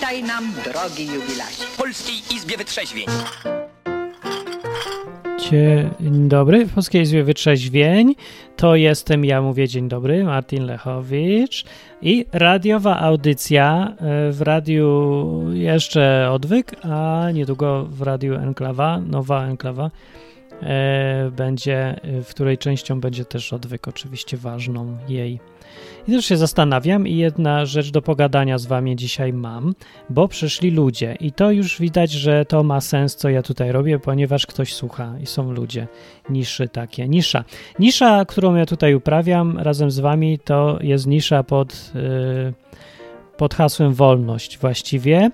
Witaj nam, drogi jubilacie. W Polskiej Izbie Wytrzeźwień. Dzień dobry, w Polskiej Izbie Wytrzeźwień. To jestem ja, mówię dzień dobry, Martin Lechowicz i radiowa audycja e, w radiu jeszcze odwyk, a niedługo w radiu Enklawa, nowa Enklawa będzie, w której częścią będzie też odwyk, oczywiście ważną jej. I też się zastanawiam i jedna rzecz do pogadania z wami dzisiaj mam, bo przyszli ludzie i to już widać, że to ma sens, co ja tutaj robię, ponieważ ktoś słucha i są ludzie. Niszy takie. Nisza. Nisza, którą ja tutaj uprawiam razem z wami, to jest nisza pod, yy, pod hasłem wolność właściwie.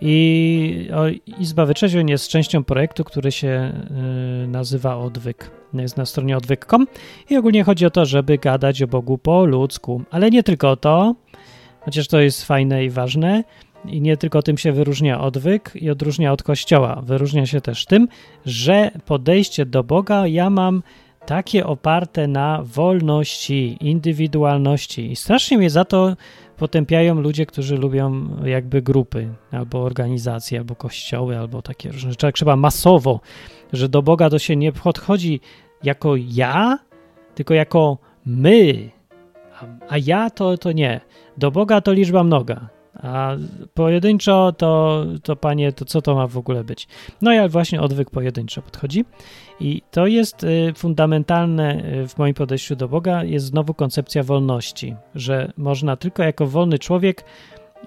I o, Izba Wyczeźwień jest częścią projektu, który się y, nazywa Odwyk. Jest na stronie odwyk.com i ogólnie chodzi o to, żeby gadać o Bogu po ludzku. Ale nie tylko to, chociaż to jest fajne i ważne, i nie tylko tym się wyróżnia odwyk i odróżnia od Kościoła. Wyróżnia się też tym, że podejście do Boga ja mam takie oparte na wolności, indywidualności. I strasznie mnie za to potępiają ludzie, którzy lubią jakby grupy, albo organizacje, albo kościoły, albo takie różne rzeczy. Trzeba masowo, że do Boga to się nie podchodzi jako ja, tylko jako my. A, a ja to, to nie. Do Boga to liczba mnoga. A pojedynczo to, to panie, to co to ma w ogóle być? No ja właśnie odwyk pojedynczo podchodzi i to jest y, fundamentalne y, w moim podejściu do Boga, jest znowu koncepcja wolności, że można tylko jako wolny człowiek y,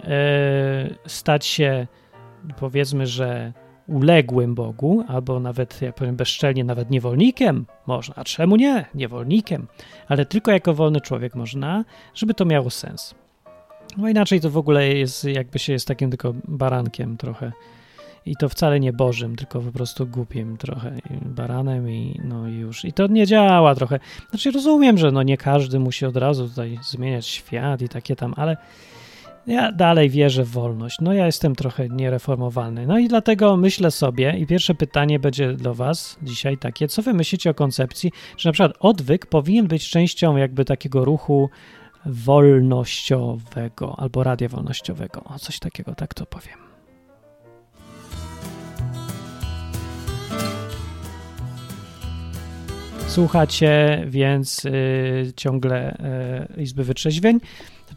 stać się powiedzmy, że uległym Bogu, albo nawet, jak powiem bezczelnie, nawet niewolnikiem można. A czemu nie? Niewolnikiem. Ale tylko jako wolny człowiek można, żeby to miało sens. No inaczej to w ogóle jest, jakby się jest takim tylko barankiem trochę. I to wcale nie bożym, tylko po prostu głupim trochę baranem i no już. I to nie działa trochę. Znaczy rozumiem, że no nie każdy musi od razu tutaj zmieniać świat i takie tam, ale ja dalej wierzę w wolność. No ja jestem trochę niereformowalny. No i dlatego myślę sobie i pierwsze pytanie będzie do was dzisiaj takie, co wy myślicie o koncepcji, że na przykład odwyk powinien być częścią jakby takiego ruchu wolnościowego albo radia wolnościowego. O coś takiego, tak to powiem. Słuchacie więc y, ciągle y, Izby Wytrzeźwień,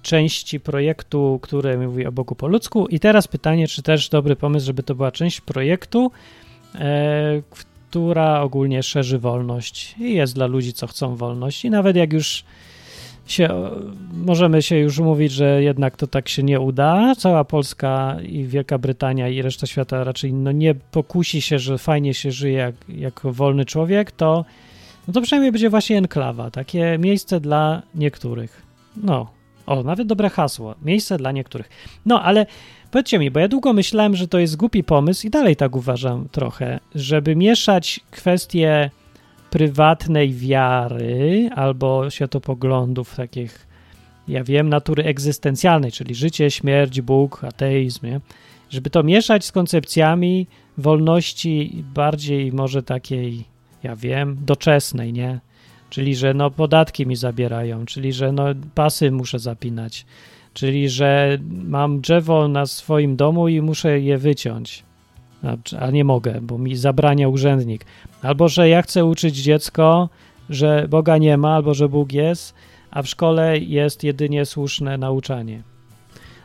części projektu, który mówi o Bogu po ludzku. I teraz pytanie, czy też dobry pomysł, żeby to była część projektu, y, która ogólnie szerzy wolność i jest dla ludzi, co chcą wolność. I nawet jak już się, możemy się już mówić, że jednak to tak się nie uda. Cała Polska i Wielka Brytania i reszta świata raczej no, nie pokusi się, że fajnie się żyje jak, jako wolny człowiek, to, no to przynajmniej będzie właśnie enklawa, takie miejsce dla niektórych. No, o, nawet dobre hasło. Miejsce dla niektórych. No, ale powiedzcie mi, bo ja długo myślałem, że to jest głupi pomysł i dalej tak uważam trochę, żeby mieszać kwestie prywatnej wiary albo światopoglądów takich, ja wiem, natury egzystencjalnej, czyli życie, śmierć, Bóg, ateizm, nie? żeby to mieszać z koncepcjami wolności bardziej może takiej, ja wiem, doczesnej, nie? Czyli, że no podatki mi zabierają, czyli, że no pasy muszę zapinać, czyli, że mam drzewo na swoim domu i muszę je wyciąć a nie mogę, bo mi zabrania urzędnik. Albo że ja chcę uczyć dziecko, że Boga nie ma, albo że Bóg jest, a w szkole jest jedynie słuszne nauczanie.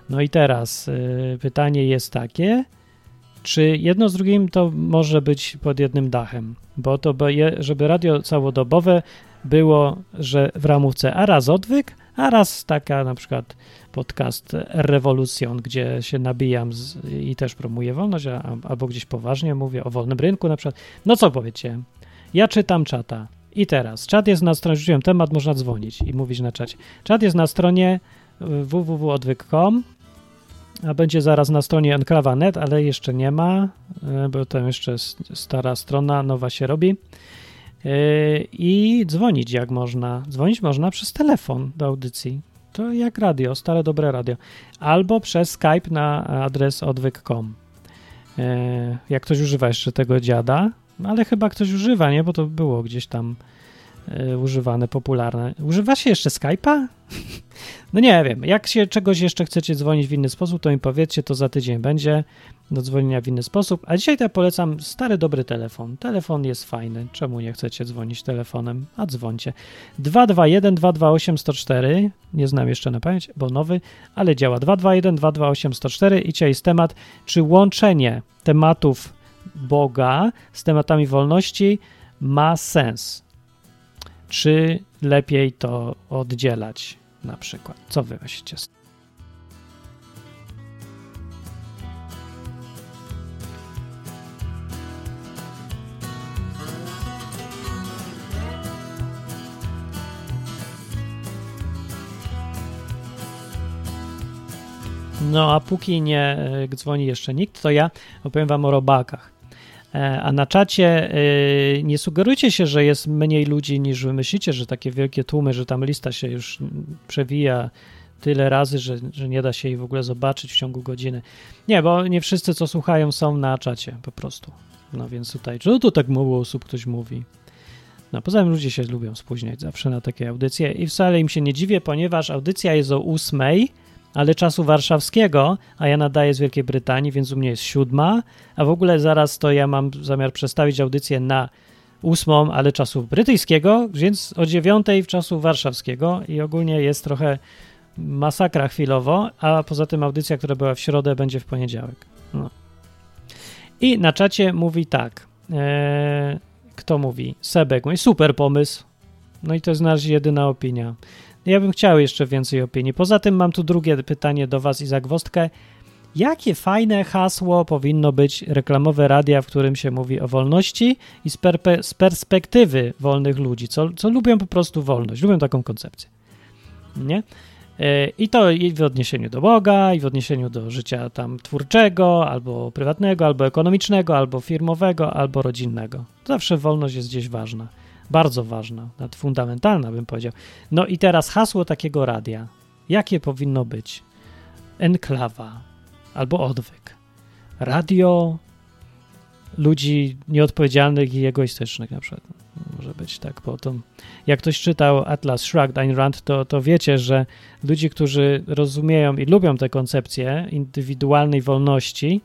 No i teraz y, pytanie jest takie, czy jedno z drugim to może być pod jednym dachem? Bo to, żeby radio całodobowe było, że w ramówce a raz odwyk, a raz taka na przykład podcast Rewolucjon, gdzie się nabijam z, i też promuję wolność, a, albo gdzieś poważnie mówię o wolnym rynku na przykład. No co powiecie? Ja czytam czata i teraz. Czat jest na stronie, rzuciłem temat, można dzwonić i mówić na czacie. Czat jest na stronie www.odwyk.com, a będzie zaraz na stronie enklawa.net, ale jeszcze nie ma, e, bo tam jeszcze stara strona, nowa się robi. E, I dzwonić jak można. Dzwonić można przez telefon do audycji. To jak radio, stare dobre radio. Albo przez Skype na adres odwyk.com. E, jak ktoś używa jeszcze tego dziada, ale chyba ktoś używa, nie? Bo to było gdzieś tam używane, popularne. Używa się jeszcze Skype'a? No nie wiem, jak się czegoś jeszcze chcecie dzwonić w inny sposób, to mi powiedzcie, to za tydzień będzie do dzwonienia w inny sposób. A dzisiaj to ja polecam stary, dobry telefon. Telefon jest fajny. Czemu nie chcecie dzwonić telefonem? A dzwońcie. 221 228 104. Nie znam jeszcze na pamięć, bo nowy, ale działa. 221 228 104 i dzisiaj jest temat, czy łączenie tematów Boga z tematami wolności ma sens? Czy lepiej to oddzielać na przykład? Co wy myślicie? No, a póki nie e, dzwoni jeszcze nikt, to ja opowiem wam o robakach. E, a na czacie e, nie sugerujcie się, że jest mniej ludzi niż wy myślicie, że takie wielkie tłumy, że tam lista się już przewija tyle razy, że, że nie da się jej w ogóle zobaczyć w ciągu godziny. Nie, bo nie wszyscy, co słuchają, są na czacie po prostu. No więc tutaj, czy tu tak mało osób ktoś mówi. No poza tym ludzie się lubią spóźniać zawsze na takie audycje i wcale im się nie dziwię, ponieważ audycja jest o ósmej, ale czasu warszawskiego, a ja nadaję z Wielkiej Brytanii, więc u mnie jest siódma, a w ogóle zaraz to ja mam zamiar przestawić audycję na ósmą, ale czasu brytyjskiego, więc o dziewiątej w czasu warszawskiego i ogólnie jest trochę masakra chwilowo, a poza tym audycja, która była w środę, będzie w poniedziałek. No. I na czacie mówi tak. Eee, kto mówi? Sebek mówi, super pomysł. No i to jest nasza jedyna opinia. Ja bym chciał jeszcze więcej opinii. Poza tym mam tu drugie pytanie do Was i zagwostkę. Jakie fajne hasło powinno być reklamowe radia, w którym się mówi o wolności i z, perpe- z perspektywy wolnych ludzi, co, co lubią po prostu wolność, lubią taką koncepcję. Nie? E, I to w odniesieniu do Boga, i w odniesieniu do życia tam twórczego, albo prywatnego, albo ekonomicznego, albo firmowego, albo rodzinnego. Zawsze wolność jest gdzieś ważna bardzo ważna, nawet fundamentalna bym powiedział. No i teraz hasło takiego radia. Jakie powinno być? Enklawa albo odwyk. Radio ludzi nieodpowiedzialnych i egoistycznych na przykład. Może być tak, bo to jak ktoś czytał Atlas Shrugged Ayn Rand, to, to wiecie, że ludzi, którzy rozumieją i lubią tę koncepcję indywidualnej wolności,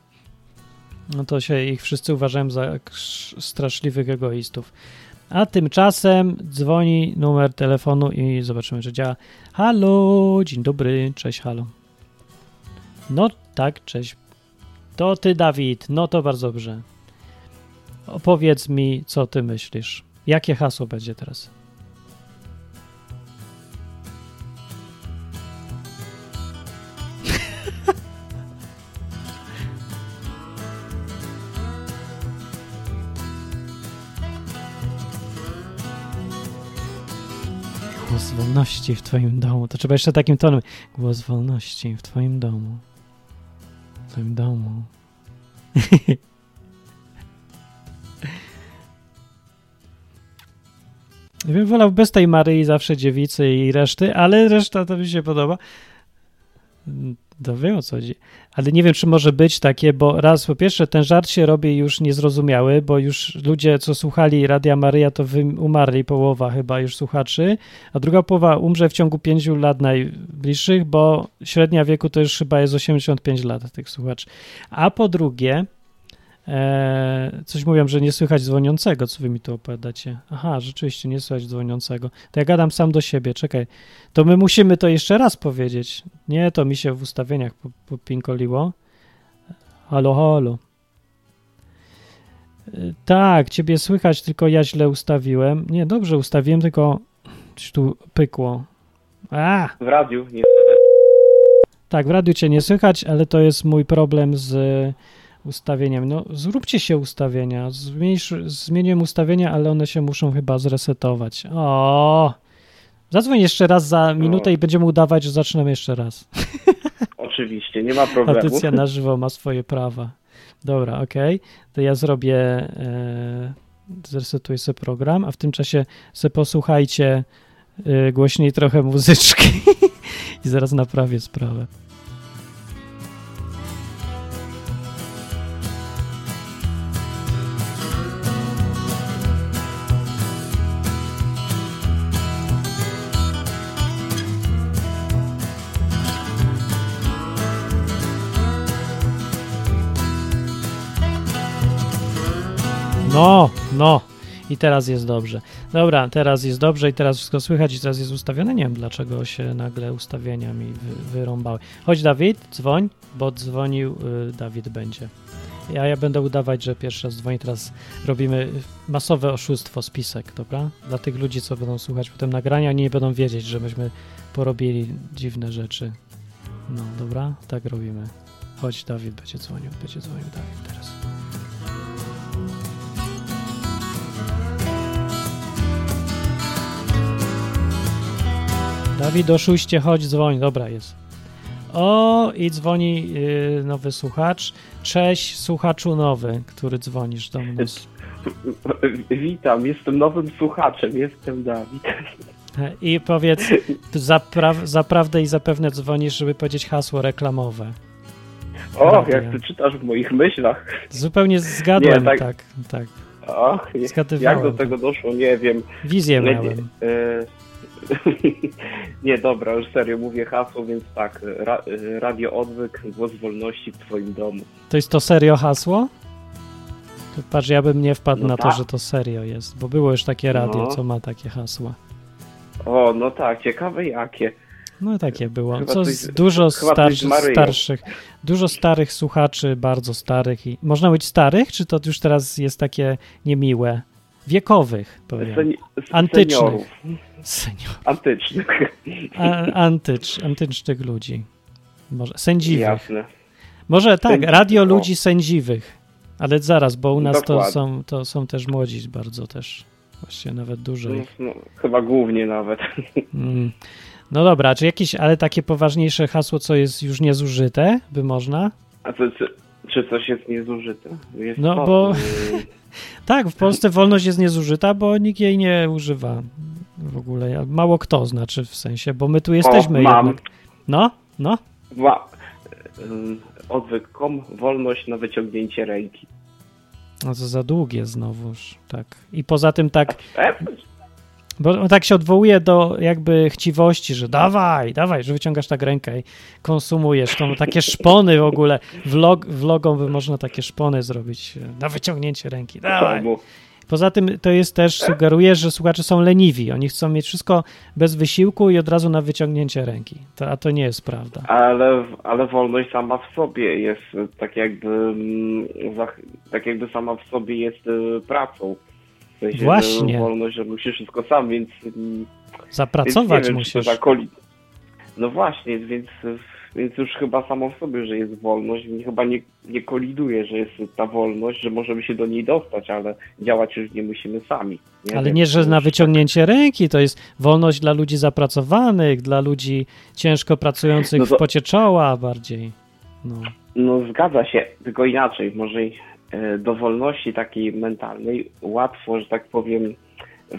no to się ich wszyscy uważają za straszliwych egoistów. A tymczasem dzwoni numer telefonu i zobaczymy, czy działa. Halo, dzień dobry, cześć, halo. No tak, cześć. To ty, Dawid. No to bardzo dobrze. Opowiedz mi, co ty myślisz. Jakie hasło będzie teraz? Wolności w twoim domu. To trzeba jeszcze takim tonem. Głos wolności w twoim domu. W twoim domu. Ja bym wolał bez tej Maryi zawsze dziewicy i reszty, ale reszta to mi się podoba. To wiem o co chodzi. Ale nie wiem, czy może być takie, bo raz po pierwsze ten żart się robi już niezrozumiały, bo już ludzie, co słuchali Radia Maryja, to umarli połowa chyba już słuchaczy, a druga połowa umrze w ciągu pięciu lat najbliższych, bo średnia wieku to już chyba jest 85 lat tych słuchaczy. A po drugie, E, coś mówią, że nie słychać dzwoniącego, co wy mi tu opowiadacie. Aha, rzeczywiście nie słychać dzwoniącego. To ja gadam sam do siebie, czekaj. To my musimy to jeszcze raz powiedzieć. Nie, to mi się w ustawieniach popinkoliło. Halo, halo. E, tak, ciebie słychać, tylko ja źle ustawiłem. Nie, dobrze ustawiłem, tylko coś tu pykło. A! W radiu nie Tak, w radiu cię nie słychać, ale to jest mój problem z ustawieniem. No, zróbcie się ustawienia. Zmienisz, zmieniłem ustawienia, ale one się muszą chyba zresetować. O! Zadzwoń jeszcze raz za minutę no. i będziemy udawać, że zaczynamy jeszcze raz. Oczywiście, nie ma problemu. Audycja na żywo ma swoje prawa. Dobra, okej. Okay. To ja zrobię, e, zresetuję sobie program, a w tym czasie sobie posłuchajcie e, głośniej trochę muzyczki i zaraz naprawię sprawę. No, no. I teraz jest dobrze. Dobra, teraz jest dobrze i teraz wszystko słychać i teraz jest ustawione. Nie wiem, dlaczego się nagle ustawienia mi wy, wyrąbały. Chodź, Dawid, dzwoń, bo dzwonił y, Dawid będzie. Ja, ja będę udawać, że pierwszy raz dzwoni. Teraz robimy masowe oszustwo, spisek, dobra? Dla tych ludzi, co będą słuchać potem nagrania, oni nie będą wiedzieć, że myśmy porobili dziwne rzeczy. No, dobra? Tak robimy. Chodź, Dawid będzie dzwonił, będzie dzwonił Dawid teraz. Dawid, oszuście, chodź, dzwoń. Dobra, jest. O, i dzwoni yy, nowy słuchacz. Cześć, słuchaczu nowy, który dzwonisz do nas. Witam, jestem nowym słuchaczem, jestem Dawid. I powiedz, zapra zaprawdę i zapewne dzwonisz, żeby powiedzieć hasło reklamowe. O, Prawda. jak ty czytasz w moich myślach. Zupełnie zgadłem, Nie, tak- tak, tak. Zgadywałem. jak do tego doszło, nie wiem. Wizję miałem. e, nie, dobra, już serio mówię hasło, więc tak. Ra, radio Odwyk, głos wolności w twoim domu. To jest to serio hasło? To patrz, ja bym nie wpadł No na to, tak. że to serio jest, bo było już takie radio, No. co ma takie hasła. O, no tak, ciekawe jakie. No takie było. Chyba Co coś- dużo Maryją. starszych, dużo starych słuchaczy, bardzo starych i można być starych, czy to już teraz jest takie niemiłe? Wiekowych, powiem. Seni- Antycznych. Seniorów. Senior. Antycznych. A, antycz, antycznych ludzi. Może sędziwych. Jasne. Może tak, radio o. ludzi sędziwych. Ale zaraz, bo u nas to są, to są też młodzi bardzo też. Właściwie nawet dużo No, no, chyba głównie nawet. Mm. No dobra, czy jakieś, ale takie poważniejsze hasło, co jest już niezużyte, by można? A to, czy, czy coś jest niezużyte? Jest No, to, bo- Tak, w Polsce wolność jest niezużyta, bo nikt jej nie używa w ogóle. Mało kto znaczy w sensie, bo my tu jesteśmy mam. jednak. No, no. Wa- ym, Odwyk.com, wolność na wyciągnięcie ręki. No to za długie znowuż, tak. I poza tym tak, E, bo tak się odwołuje do jakby chciwości, że dawaj, dawaj, że wyciągasz tak rękę i konsumujesz tą, takie szpony w ogóle. Vlog, vlogą by można takie szpony zrobić na wyciągnięcie ręki. Dawaj. Poza tym to jest też, sugeruje, że słuchacze są leniwi. Oni chcą mieć wszystko bez wysiłku i od razu na wyciągnięcie ręki. To, a to nie jest prawda. Ale, ale wolność sama w sobie jest y, tak jakby, mm, tak jakby sama w sobie jest y, pracą. W sensie, Właśnie. Wolność, że musisz wszystko sam, więc... mm, Zapracować więc wiem, musisz. tak No właśnie, więc, więc już chyba samo w sobie, że jest wolność, chyba nie, nie koliduje, że jest ta wolność, że możemy się do niej dostać, ale działać już nie musimy sami. Nie? Ale nie, że na wyciągnięcie ręki, to jest wolność dla ludzi zapracowanych, dla ludzi ciężko pracujących No to- w pocie czoła bardziej. No. No zgadza się, tylko inaczej. Może e, do wolności takiej mentalnej łatwo, że tak powiem,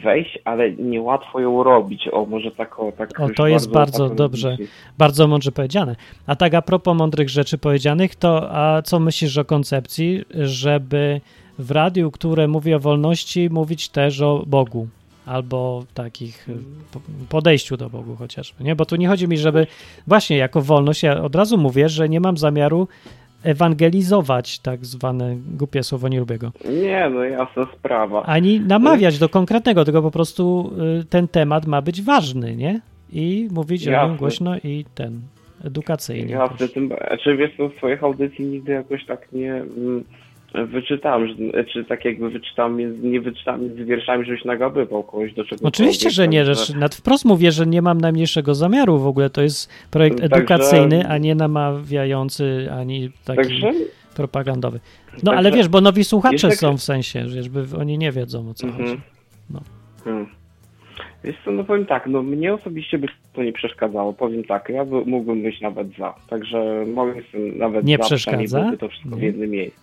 wejść, ale niełatwo ją robić. O, może tak o, tak O, to jest bardzo patologicznie. dobrze. Bardzo mądrze powiedziane. A tak a propos mądrych rzeczy powiedzianych, to a co myślisz o koncepcji, żeby w radiu, które mówi o wolności, mówić też o Bogu? Albo takich po- podejściu do Bogu chociażby, nie? Bo tu nie chodzi mi, żeby właśnie jako wolność, ja od razu mówię, że nie mam zamiaru ewangelizować, tak zwane głupie słowo, nie lubię go, Nie, no jasna sprawa. ani namawiać do konkretnego, tylko po prostu y, ten temat ma być ważny, nie? I mówić o nim Jasne. głośno i ten, edukacyjnie. Jasne, też. tym, czy wiesz, to w swoich audycji nigdy jakoś tak nie mm, wyczytałem, że, czy tak jakby wyczytałem, nie wyczytałem między wierszami, żebyś nagabywał kogoś do czegoś. Oczywiście, że nie, że nad wprost mówię, że nie mam najmniejszego zamiaru w ogóle, to jest projekt Także- edukacyjny, a nie namawiający, ani taki Także propagandowy. No Także- ale wiesz, bo nowi słuchacze Jest tak- są w sensie, by oni nie wiedzą o co Mhm. chodzi. No. Hmm. Wiesz co, no powiem tak, no mnie osobiście by to nie przeszkadzało. Powiem tak, ja by, mógłbym być nawet za. Także mogę jestem nawet Nie za, przeszkadza? to wszystko w Nie. jednym miejscu.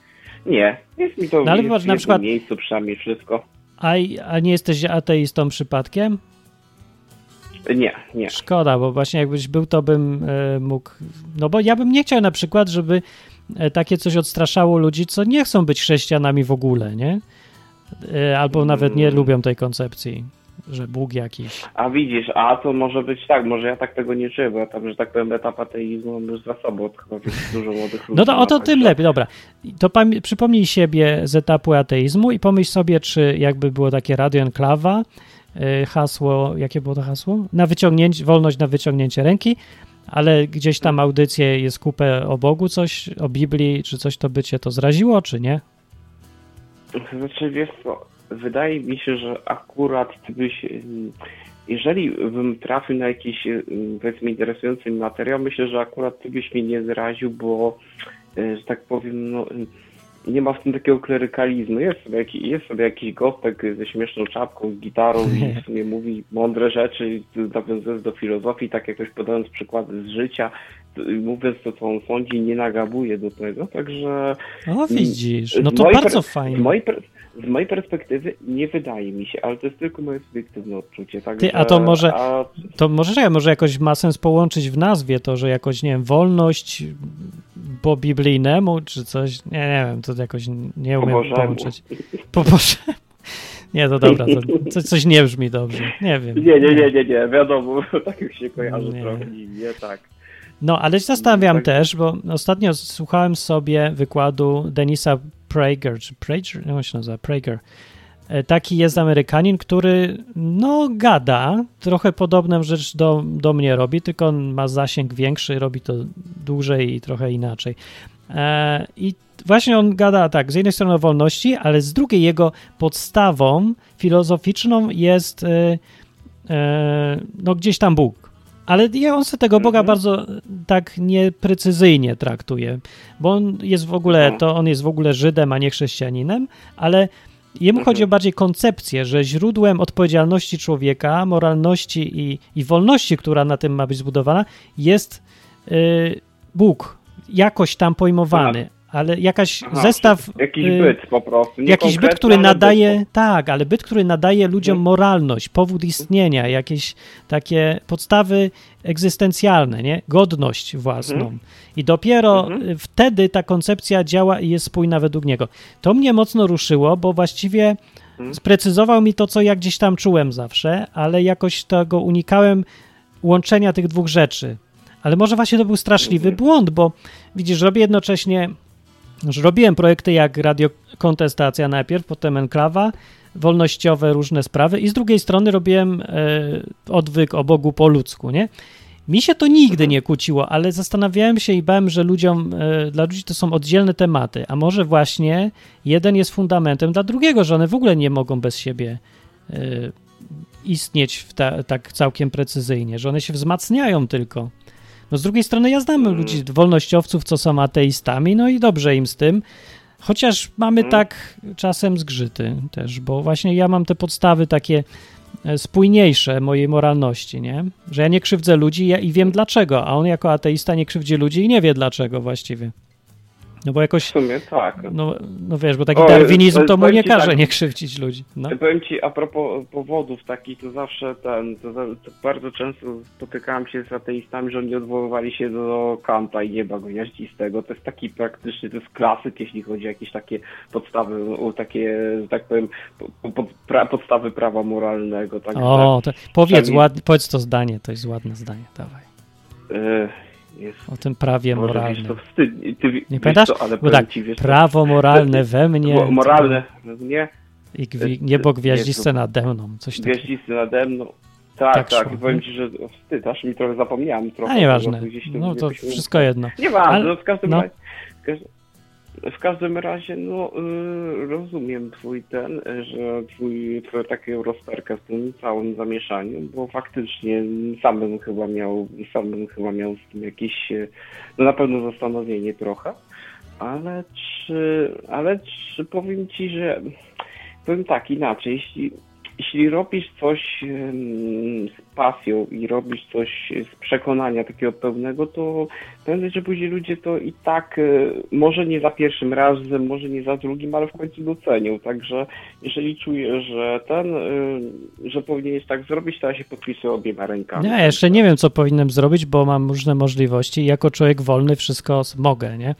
Nie, jest mi to No ale jest na przykład- miejscu przynajmniej wszystko. A, a nie jesteś ateistą przypadkiem? Nie, nie. Szkoda, bo właśnie jakbyś był, to bym e, mógł. No bo ja bym nie chciał na przykład, żeby e, takie coś odstraszało ludzi, co nie chcą być chrześcijanami w ogóle, nie? E, albo nawet nie Mm. lubią tej koncepcji. Że Bóg jakiś. A widzisz, a to może być tak, może ja tak tego nie czuję, bo ja tam, że tak powiem, etap ateizmu mam już za sobą, od chyba dużo młodych ludzi. No to o to ma, tym także- lepiej, dobra. To przypomnij siebie z etapu ateizmu i pomyśl sobie, czy jakby było takie radio enklawa, y, hasło, jakie było to hasło? Na wyciągnięcie, wolność na wyciągnięcie ręki, ale gdzieś tam audycje jest kupę o Bogu, coś o Biblii, czy coś to by cię to zraziło, czy nie? Znaczy, wiesz co, wydaje mi się, że akurat ty byś, ym, jeżeli bym trafił na jakiś, ym, powiedzmy, interesujący materiał, myślę, że akurat ty byś mnie nie zraził, bo, y, że tak powiem, no, ym, nie ma w tym takiego klerykalizmu. Jest sobie, jaki, jest sobie jakiś gostek ze śmieszną czapką, z gitarą i w sumie mówi mądre rzeczy, nawiązując do filozofii, tak jakoś podając przykłady z życia, mówiąc to, co on sądzi, nie nagabuje do tego, także... O, widzisz, no to bardzo fajnie. Z mojej, z mojej perspektywy nie wydaje mi się, ale to jest tylko moje subiektywne odczucie. Także, Ty, a to może- A, To może, może jakoś ma sens połączyć w nazwie to, że jakoś, nie wiem, wolność po biblijnemu, czy coś, nie, nie wiem, to jakoś nie Po umiem Bożemu. połączyć. Po Bożemu. Nie, to dobra, to coś, coś nie brzmi dobrze, nie wiem. nie, nie, nie, nie, nie, wiadomo, tak jak się kojarzy Nie. trochę, nie tak. No, ale się zastanawiam Tak. też, bo ostatnio słuchałem sobie wykładu Denisa Prager, czy Prager? Jak on się nazywa? Prager. E, Taki jest Amerykanin, który no gada, trochę podobną rzecz do, do mnie robi, tylko on ma zasięg większy, robi to dłużej i trochę inaczej. E, I właśnie on gada tak, z jednej strony o wolności, ale z drugiej jego podstawą filozoficzną jest e, no gdzieś tam Bóg. Ale ja- on tego Boga Mhm. bardzo e, tak nieprecyzyjnie traktuje, bo on jest w ogóle, Mhm. to on jest w ogóle Żydem, a nie chrześcijaninem, ale jemu Mhm. chodzi o bardziej koncepcję, że źródłem odpowiedzialności człowieka, moralności i, i wolności, która na tym ma być zbudowana, jest y, Bóg, jakoś tam pojmowany, ale jakaś Aha, zestaw Jakiś y, byt po prostu. nie Jakiś byt, który nadaje, byt. tak, ale byt, który nadaje ludziom moralność, powód istnienia, jakieś takie podstawy egzystencjalne, nie? Godność własną. Mhm. I dopiero Mhm. wtedy ta koncepcja działa i jest spójna według niego. To mnie mocno ruszyło, bo właściwie Mhm. sprecyzował mi to, co ja gdzieś tam czułem zawsze, ale jakoś tego unikałem łączenia tych dwóch rzeczy. Ale może właśnie to był straszliwy Mhm. błąd, bo widzisz, robię jednocześnie że robiłem projekty jak radiokontestacja najpierw, potem enklawa, wolnościowe różne sprawy i z drugiej strony robiłem e, odwyk o Bogu po ludzku, nie? Mi się to nigdy nie kłóciło, ale zastanawiałem się i bałem, że ludziom, e, dla ludzi to są oddzielne tematy, a może właśnie jeden jest fundamentem dla drugiego, że one w ogóle nie mogą bez siebie e, istnieć ta, tak całkiem precyzyjnie, że one się wzmacniają tylko. No z drugiej strony ja znam Mm. ludzi, wolnościowców, co są ateistami, no i dobrze im z tym, chociaż mamy Mm. tak czasem zgrzyty też, bo właśnie ja mam te podstawy takie e, spójniejsze mojej moralności, nie? Że ja nie krzywdzę ludzi ja, i wiem dlaczego, a on jako ateista nie krzywdzi ludzi i nie wie dlaczego właściwie. No bo W jakoś, sumie tak. no, no wiesz, bo taki O, darwinizm to mu nie każe tak. nie krzywdzić ludzi. No. Powiem ci, a propos powodów takich, to zawsze ten, to, to bardzo często spotykałem się z ateistami, że oni odwoływali się do Kanta i nieba gniaździstego. To jest taki praktyczny, to jest klasyk, jeśli chodzi o jakieś takie podstawy, takie, że tak powiem, po, po, pra, podstawy prawa moralnego. Także, O, to powiedz, przynajmniej- ład, powiedz to zdanie, to jest ładne zdanie, dawaj. e, jest, O tym prawie moralnym. to wstyd, ty, Nie pamiętasz? Ale Bo tak, ci, wiesz, prawo moralne we mnie. bo moralne, nie? I gwi, niebo gwiaździste nade mną. Coś takiego. Gwieździsty nade mną. Tak, Tak tak, szło, powiem ci, że wstyd, aż mi trochę zapomniałem trochę. A nieważne. tego, No to wszystko jedno. Nieważne, Ale- no w każdym no. razie. W każ- W każdym razie, no y, rozumiem twój ten, że twój, twoja taka rozterka w tym całym zamieszaniu, bo faktycznie sam bym chyba miał, sam bym chyba miał z tym jakieś, y, no na pewno zastanowienie trochę, ale czy, ale czy powiem ci, że powiem tak inaczej, jeśli, jeśli robisz coś z pasją i robisz coś z przekonania takiego pełnego, to prędzej czy później ludzie to i tak, e, może nie za pierwszym razem, może nie za drugim, ale w końcu docenią. Także jeżeli czujesz, że ten, e, że powinieneś tak zrobić, to ja się podpisuję obiema rękami. Ja jeszcze nie wiem, co powinienem zrobić, bo mam różne możliwości. Jako człowiek wolny wszystko mogę, nie?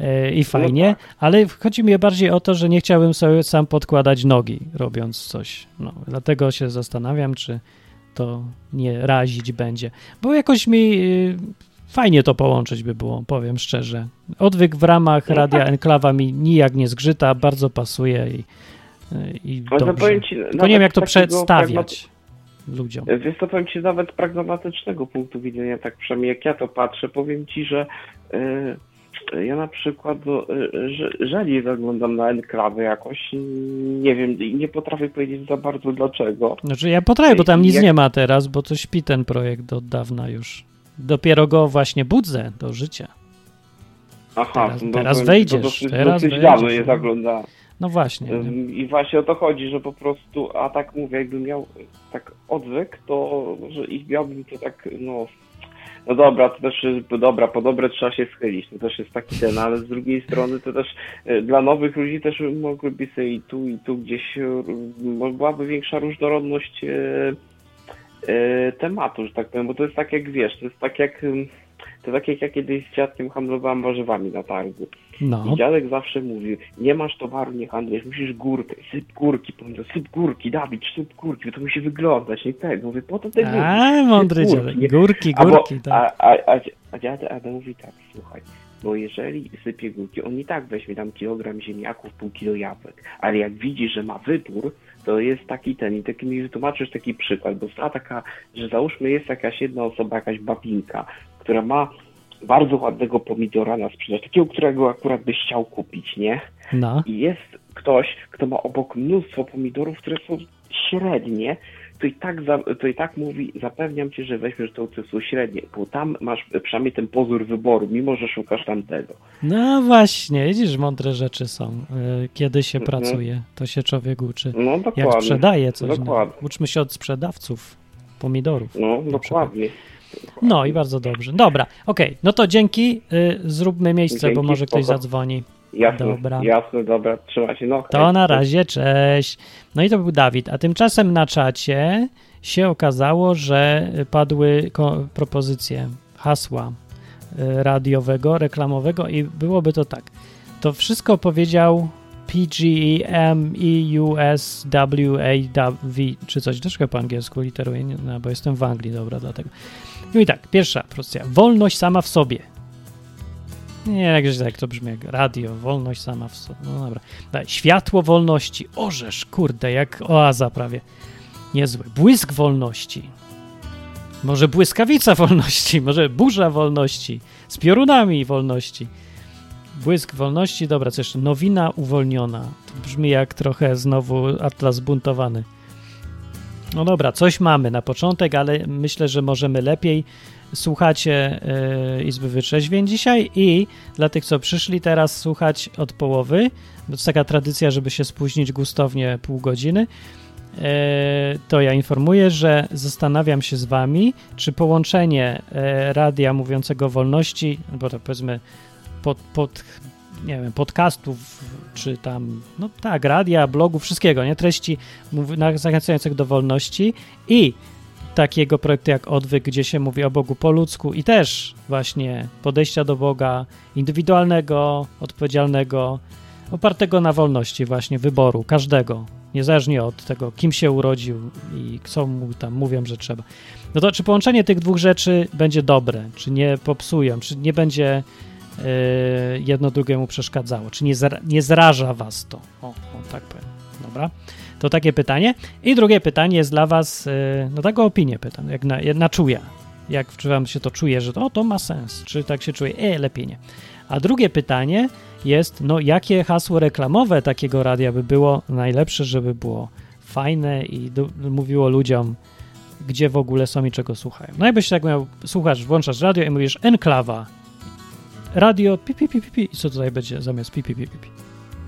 E, i fajnie, tak. ale chodzi mi bardziej o to, że nie chciałbym sobie sam podkładać nogi, robiąc coś. No, dlatego się zastanawiam, czy to nie razić będzie. Bo jakoś mi y, fajnie to połączyć by było, powiem szczerze. Odwyk w ramach No Radia tak. Enklawa mi nijak nie zgrzyta, bardzo pasuje i, y, i to dobrze. ci, Tylko nie wiem, jak to przedstawiać ludziom. Wiesz co, powiem Ci nawet pragmatycznego punktu widzenia, tak przynajmniej jak ja to patrzę, powiem Ci, że y, ja na przykład no, y, że, rzadziej zaglądam na enklawę jakoś, nie wiem, i nie potrafię powiedzieć za bardzo dlaczego. Znaczy ja potrafię, bo tam nic Jak- nie ma teraz, bo to śpi ten projekt od dawna już. Dopiero go właśnie budzę do życia. Aha, Teraz- no, teraz wejdziesz, To dosyć, teraz dosyć wejdziesz, dawno je no. zaglądałem. No właśnie. nie? Ym, I właśnie o to chodzi, że po prostu, a tak mówię, jakbym miał tak odwyk, to że ich miałbym to tak, no, no dobra, to też dobra, po dobre trzeba się schylić, to też jest taki ten, ale z drugiej strony to też e, dla nowych ludzi też mogłyby sobie i tu, i tu gdzieś e, byłaby większa różnorodność e, tematu, że tak powiem, bo to jest tak jak wiesz, to jest tak jak ym, to tak jak ja kiedyś z dziadkiem handlowałem warzywami na targu. No, I dziadek zawsze mówił, nie masz towaru, nie handlujesz, musisz górkę, syp górki, powiedział, syp górki, Dawid, syp górki, bo to musi wyglądać, nie tego, mówię, po to te górki. a mądry górki, dziadek. Górki, bo, górki, tak. a, a, a, a dziadek Adam mówi tak, słuchaj, bo jeżeli sypie górki, on i tak weźmie tam kilogram ziemniaków, pół kilo jabłek, ale jak widzi, że ma wybór, to jest taki ten, i taki mi wytłumaczysz taki przykład, bo stała taka, że załóżmy jest jakaś jedna osoba, jakaś babinka, która ma bardzo ładnego pomidora na sprzedaż, takiego, którego akurat byś chciał kupić, nie? No, i jest ktoś, kto ma obok mnóstwo pomidorów, które są średnie, to i tak, za, to i tak mówi, zapewniam cię, że weźmiesz to, co są średnie, bo tam masz przynajmniej ten pozór wyboru, mimo że szukasz tamtego. no właśnie, widzisz, mądre rzeczy są. Y, Kiedy się Mhm. pracuje, to się człowiek uczy. No dokładnie. Jak sprzedaje coś. No. Dokładnie. Uczmy się od sprzedawców pomidorów. No, Na przykład. No i bardzo dobrze. Dobra, okej, no to dzięki. Y, zróbmy miejsce, bo Dzięki, może ktoś spoko. zadzwoni. Jasne, Dobra. jasne, dobra, trzymaj się. No, To hej. na razie, cześć. No i to był Dawid. A tymczasem na czacie się okazało, że padły propozycje hasła y, radiowego, reklamowego i byłoby to tak. To wszystko powiedział PGEMEUSWAW, czy coś, troszkę po angielsku literuję, no, bo jestem w Anglii, dobra, dlatego. No i tak, pierwsza propozycja. Wolność sama w sobie. Nie, jakże tak to brzmi jak radio, wolność sama w sobie. No dobra. Daj, Światło wolności. Orzesz, kurde, jak oaza prawie. Niezłe. Błysk wolności. Może błyskawica wolności, może burza wolności. Z piorunami wolności. Błysk wolności, dobra, co jeszcze? Nowina uwolniona. To brzmi jak trochę znowu Atlas buntowany. No dobra, coś mamy na początek, ale myślę, że możemy lepiej. Słuchacie y, Izby Wytrzeźwień dzisiaj i dla tych, co przyszli teraz słuchać od połowy, bo to taka tradycja, żeby się spóźnić gustownie pół godziny, e, to ja informuję, że zastanawiam się z wami, czy połączenie e, radia mówiącego wolności, bo to powiedzmy pod, pod nie wiem, podcastów, czy tam, no tak, radia, blogu, wszystkiego, nie? Treści zachęcających do wolności i takiego projektu jak Odwyk, gdzie się mówi o Bogu po ludzku i też właśnie podejścia do Boga indywidualnego, odpowiedzialnego, opartego na wolności właśnie wyboru każdego, niezależnie od tego, kim się urodził i co mu tam mówią, że trzeba. No to czy połączenie tych dwóch rzeczy będzie dobre, czy nie popsują, czy nie będzie jedno drugiemu przeszkadzało, czy nie, zra, nie zraża was to? O, o, tak powiem. Dobra. To takie pytanie. I drugie pytanie jest dla was, yy, no taką opinię pytam, jak na, na. Jak czy wam się to czuje, że to, o, to ma sens, czy tak się czuje, e, lepiej nie. A drugie pytanie jest, no jakie hasło reklamowe takiego radia by było najlepsze, żeby było fajne i mówiło ludziom, gdzie w ogóle są i czego słuchają. No jakbyś tak miał, słuchasz, włączasz radio i mówisz enklawa, radio, pi, pi, pi, pi, pi. I co tutaj będzie zamiast pi, pi, pi, pi, pi?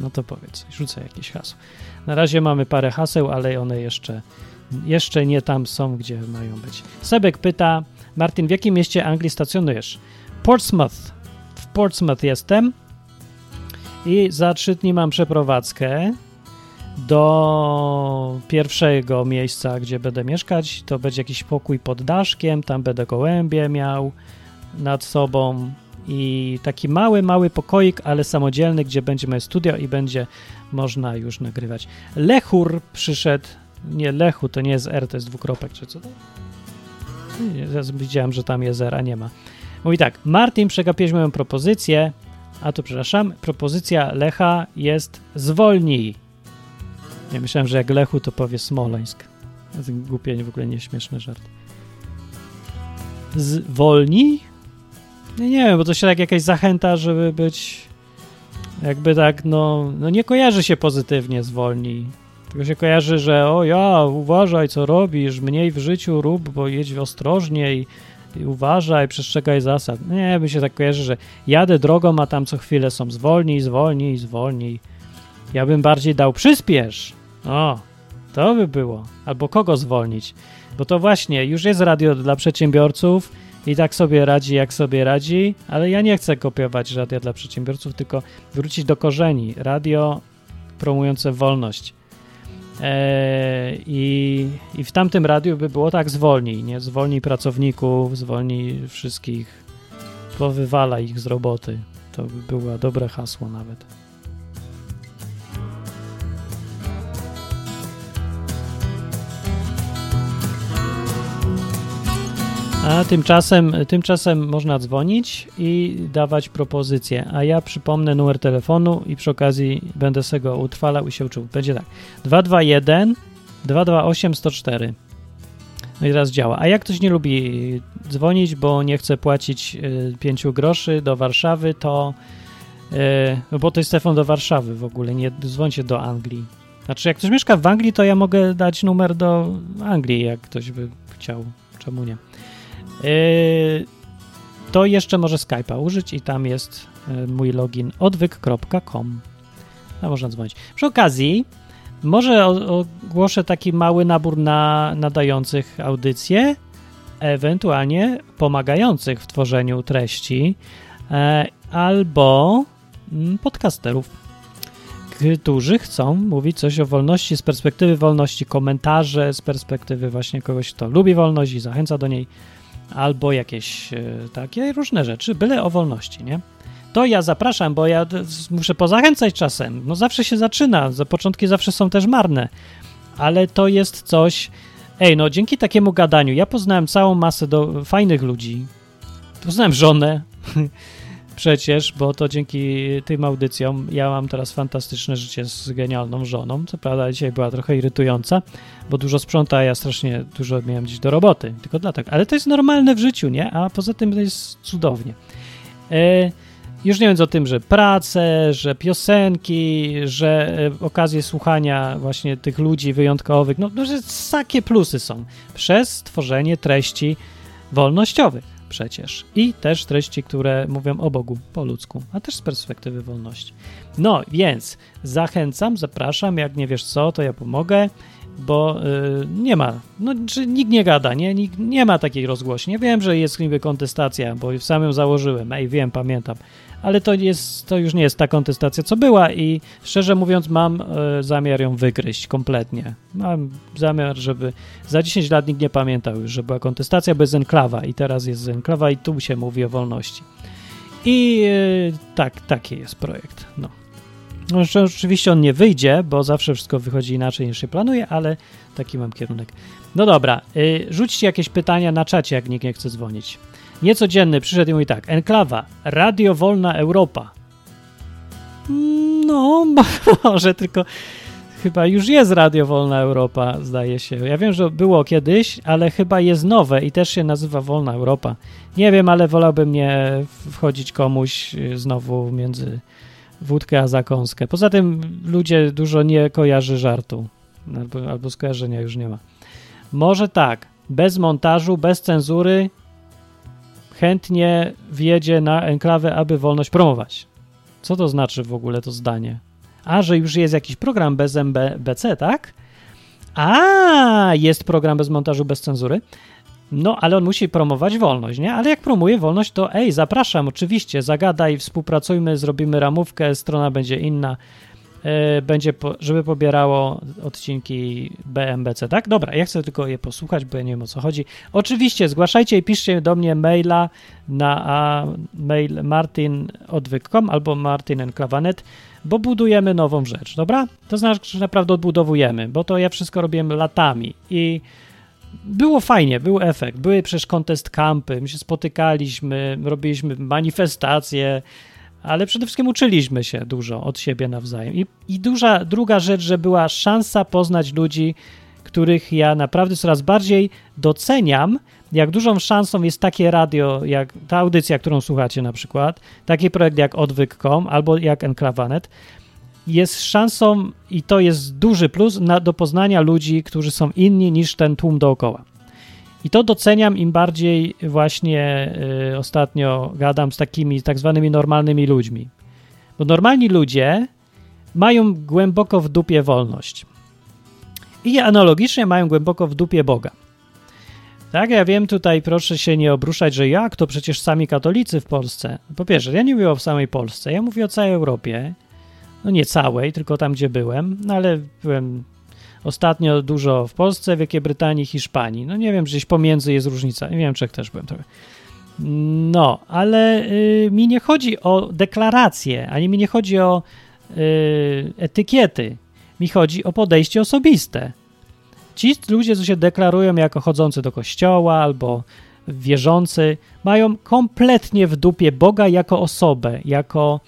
No to powiedz, rzucę jakieś hasło. Na razie mamy parę haseł, ale one jeszcze, jeszcze nie tam są, gdzie mają być. Sebek pyta, Martin, w jakim mieście Anglii stacjonujesz? Portsmouth. W Portsmouth jestem i za trzy dni mam przeprowadzkę do pierwszego miejsca, gdzie będę mieszkać. To będzie jakiś pokój pod daszkiem, tam będę gołębie miał nad sobą i taki mały, mały pokoik, ale samodzielny, gdzie będzie moje studio i będzie można już nagrywać. Lechur przyszedł, nie Lechu, to nie jest R, to jest dwukropek, czy co to? Widziałem, że tam jest R, a nie ma. Mówi tak, Martin, przegapiłeś moją propozycję, a tu przepraszam, propozycja Lecha jest zwolnij. Ja myślałem, że jak Lechu, to powie Smoleńsk. Głupie, w ogóle nieśmieszny żart. Zwolnij? Nie, nie wiem, bo to się tak jakaś zachęta, żeby być jakby tak, no, no nie kojarzy się pozytywnie zwolnij. Tylko się kojarzy, że o ja, uważaj co robisz, mniej w życiu rób, bo jedź ostrożnie i, i uważaj, przestrzegaj zasad. Nie, mi się tak kojarzy, że jadę drogą, a tam co chwilę są zwolnij, zwolnij, zwolnij. Ja bym bardziej dał przyspiesz. O, to by było. Albo kogo zwolnić? Bo to właśnie, już jest radio dla przedsiębiorców i tak sobie radzi, jak sobie radzi, ale ja nie chcę kopiować radia dla przedsiębiorców, tylko wrócić do korzeni. Radio promujące wolność. Eee, i, I w tamtym radiu by było tak zwolnij, nie? Zwolnij pracowników, zwolnij wszystkich, powywala ich z roboty. To by było dobre hasło nawet. A tymczasem, tymczasem można dzwonić i dawać propozycje. A ja przypomnę numer telefonu i przy okazji będę sobie go utrwalał i się uczył. Będzie tak. 221 228 104. No i teraz działa. A jak ktoś nie lubi dzwonić, bo nie chce płacić 5 groszy do Warszawy, to yy, bo to jest telefon do Warszawy w ogóle, nie dzwońcie do Anglii. Znaczy, jak ktoś mieszka w Anglii, to ja mogę dać numer do Anglii, jak ktoś by chciał. Czemu nie? Yy, to jeszcze może Skype'a użyć i tam jest yy, mój login odwyk.com. Tam można dzwonić. Przy okazji, może ogłoszę taki mały nabór na nadających audycje, ewentualnie pomagających w tworzeniu treści, e, albo mm, podcasterów, którzy chcą mówić coś o wolności z perspektywy wolności, komentarze z perspektywy właśnie kogoś, kto lubi wolność i zachęca do niej albo jakieś e, takie różne rzeczy, byle o wolności, nie? To ja zapraszam, bo ja muszę pozachęcać czasem. No zawsze się zaczyna, za początki zawsze są też marne, ale to jest coś. Ej, no dzięki takiemu gadaniu ja poznałem całą masę do fajnych ludzi. Poznałem żonę, przecież, bo to dzięki tym audycjom ja mam teraz fantastyczne życie z genialną żoną. Co prawda dzisiaj była trochę irytująca, bo dużo sprząta, a ja strasznie dużo miałem dziś do roboty, tylko dlatego. Ale to jest normalne w życiu, nie? A poza tym to jest cudownie. E, już nie mówiąc o tym, że prace, że piosenki, że e, okazje słuchania właśnie tych ludzi wyjątkowych, no, no że takie plusy są przez tworzenie treści wolnościowych przecież. I też treści, które mówią o Bogu po ludzku, a też z perspektywy wolności. No więc zachęcam, zapraszam, jak nie wiesz co, to ja pomogę, bo yy, nie ma, no czy nikt nie gada, nie, nikt, nie ma takiej rozgłośni. Wiem, że jest niby kontestacja, bo sam ją założyłem, ej, wiem, pamiętam, ale to, jest, to już nie jest ta kontestacja, co była i szczerze mówiąc mam e, zamiar ją wygryźć kompletnie. Mam zamiar, żeby za 10 lat nikt nie pamiętał już, że była kontestacja bez enklawa i teraz jest enklawa i tu się mówi o wolności. I e, tak, taki jest projekt. No. No. Oczywiście on nie wyjdzie, bo zawsze wszystko wychodzi inaczej niż się planuje, ale taki mam kierunek. No dobra, y, rzućcie jakieś pytania na czacie, jak nikt nie chce dzwonić. Niecodzienny przyszedł i mówi tak, enklawa, Radio Wolna Europa. No, może tylko chyba już jest Radio Wolna Europa, zdaje się. Ja wiem, że było kiedyś, ale chyba jest nowe i też się nazywa Wolna Europa. Nie wiem, ale wolałbym nie wchodzić komuś znowu między wódkę a zakąskę. Poza tym ludzie dużo nie kojarzy żartu. Albo, albo skojarzenia już nie ma. Może tak, bez montażu, bez cenzury, chętnie wjedzie na enklawę, aby wolność promować. Co to znaczy w ogóle to zdanie? A, że już jest jakiś program bez MBC, tak? A, jest program bez montażu, bez cenzury. No, ale on musi promować wolność, nie? Ale jak promuje wolność, to ej, zapraszam, oczywiście, zagadaj, współpracujmy, zrobimy ramówkę, strona będzie inna. e, będzie, po, żeby pobierało odcinki BMBC, tak? Dobra, ja chcę tylko je posłuchać, bo ja nie wiem o co chodzi. Oczywiście zgłaszajcie i piszcie do mnie maila na a, mail martinodwyk.com albo martinenklawanet, bo budujemy nową rzecz, dobra? To znaczy, że naprawdę odbudowujemy, bo to ja wszystko robiłem latami i było fajnie, był efekt. Były przecież contest campy, my się spotykaliśmy, robiliśmy manifestacje, ale przede wszystkim uczyliśmy się dużo od siebie nawzajem. I, i duża, druga rzecz, że była szansa poznać ludzi, których ja naprawdę coraz bardziej doceniam, jak dużą szansą jest takie radio, jak ta audycja, którą słuchacie na przykład, taki projekt jak odwyk.com albo jak Enklawanet, jest szansą, i to jest duży plus, na, do poznania ludzi, którzy są inni niż ten tłum dookoła. I to doceniam im bardziej właśnie y, ostatnio gadam z takimi tak zwanymi normalnymi ludźmi. Bo normalni ludzie mają głęboko w dupie wolność. I analogicznie mają głęboko w dupie Boga. Tak, ja wiem tutaj, proszę się nie obruszać, że jak to przecież sami katolicy w Polsce. Po pierwsze, ja nie mówię o samej Polsce, ja mówię o całej Europie. No nie całej, tylko tam, gdzie byłem, no ale byłem ostatnio dużo w Polsce, Wielkiej Brytanii, Hiszpanii. No nie wiem, gdzieś pomiędzy jest różnica. Nie wiem, Czech też byłem trochę. No, ale y, mi nie chodzi o deklaracje, ani mi nie chodzi o y, etykiety. Mi chodzi o podejście osobiste. Ci ludzie, co się deklarują jako chodzący do kościoła albo wierzący, mają kompletnie w dupie Boga jako osobę, jako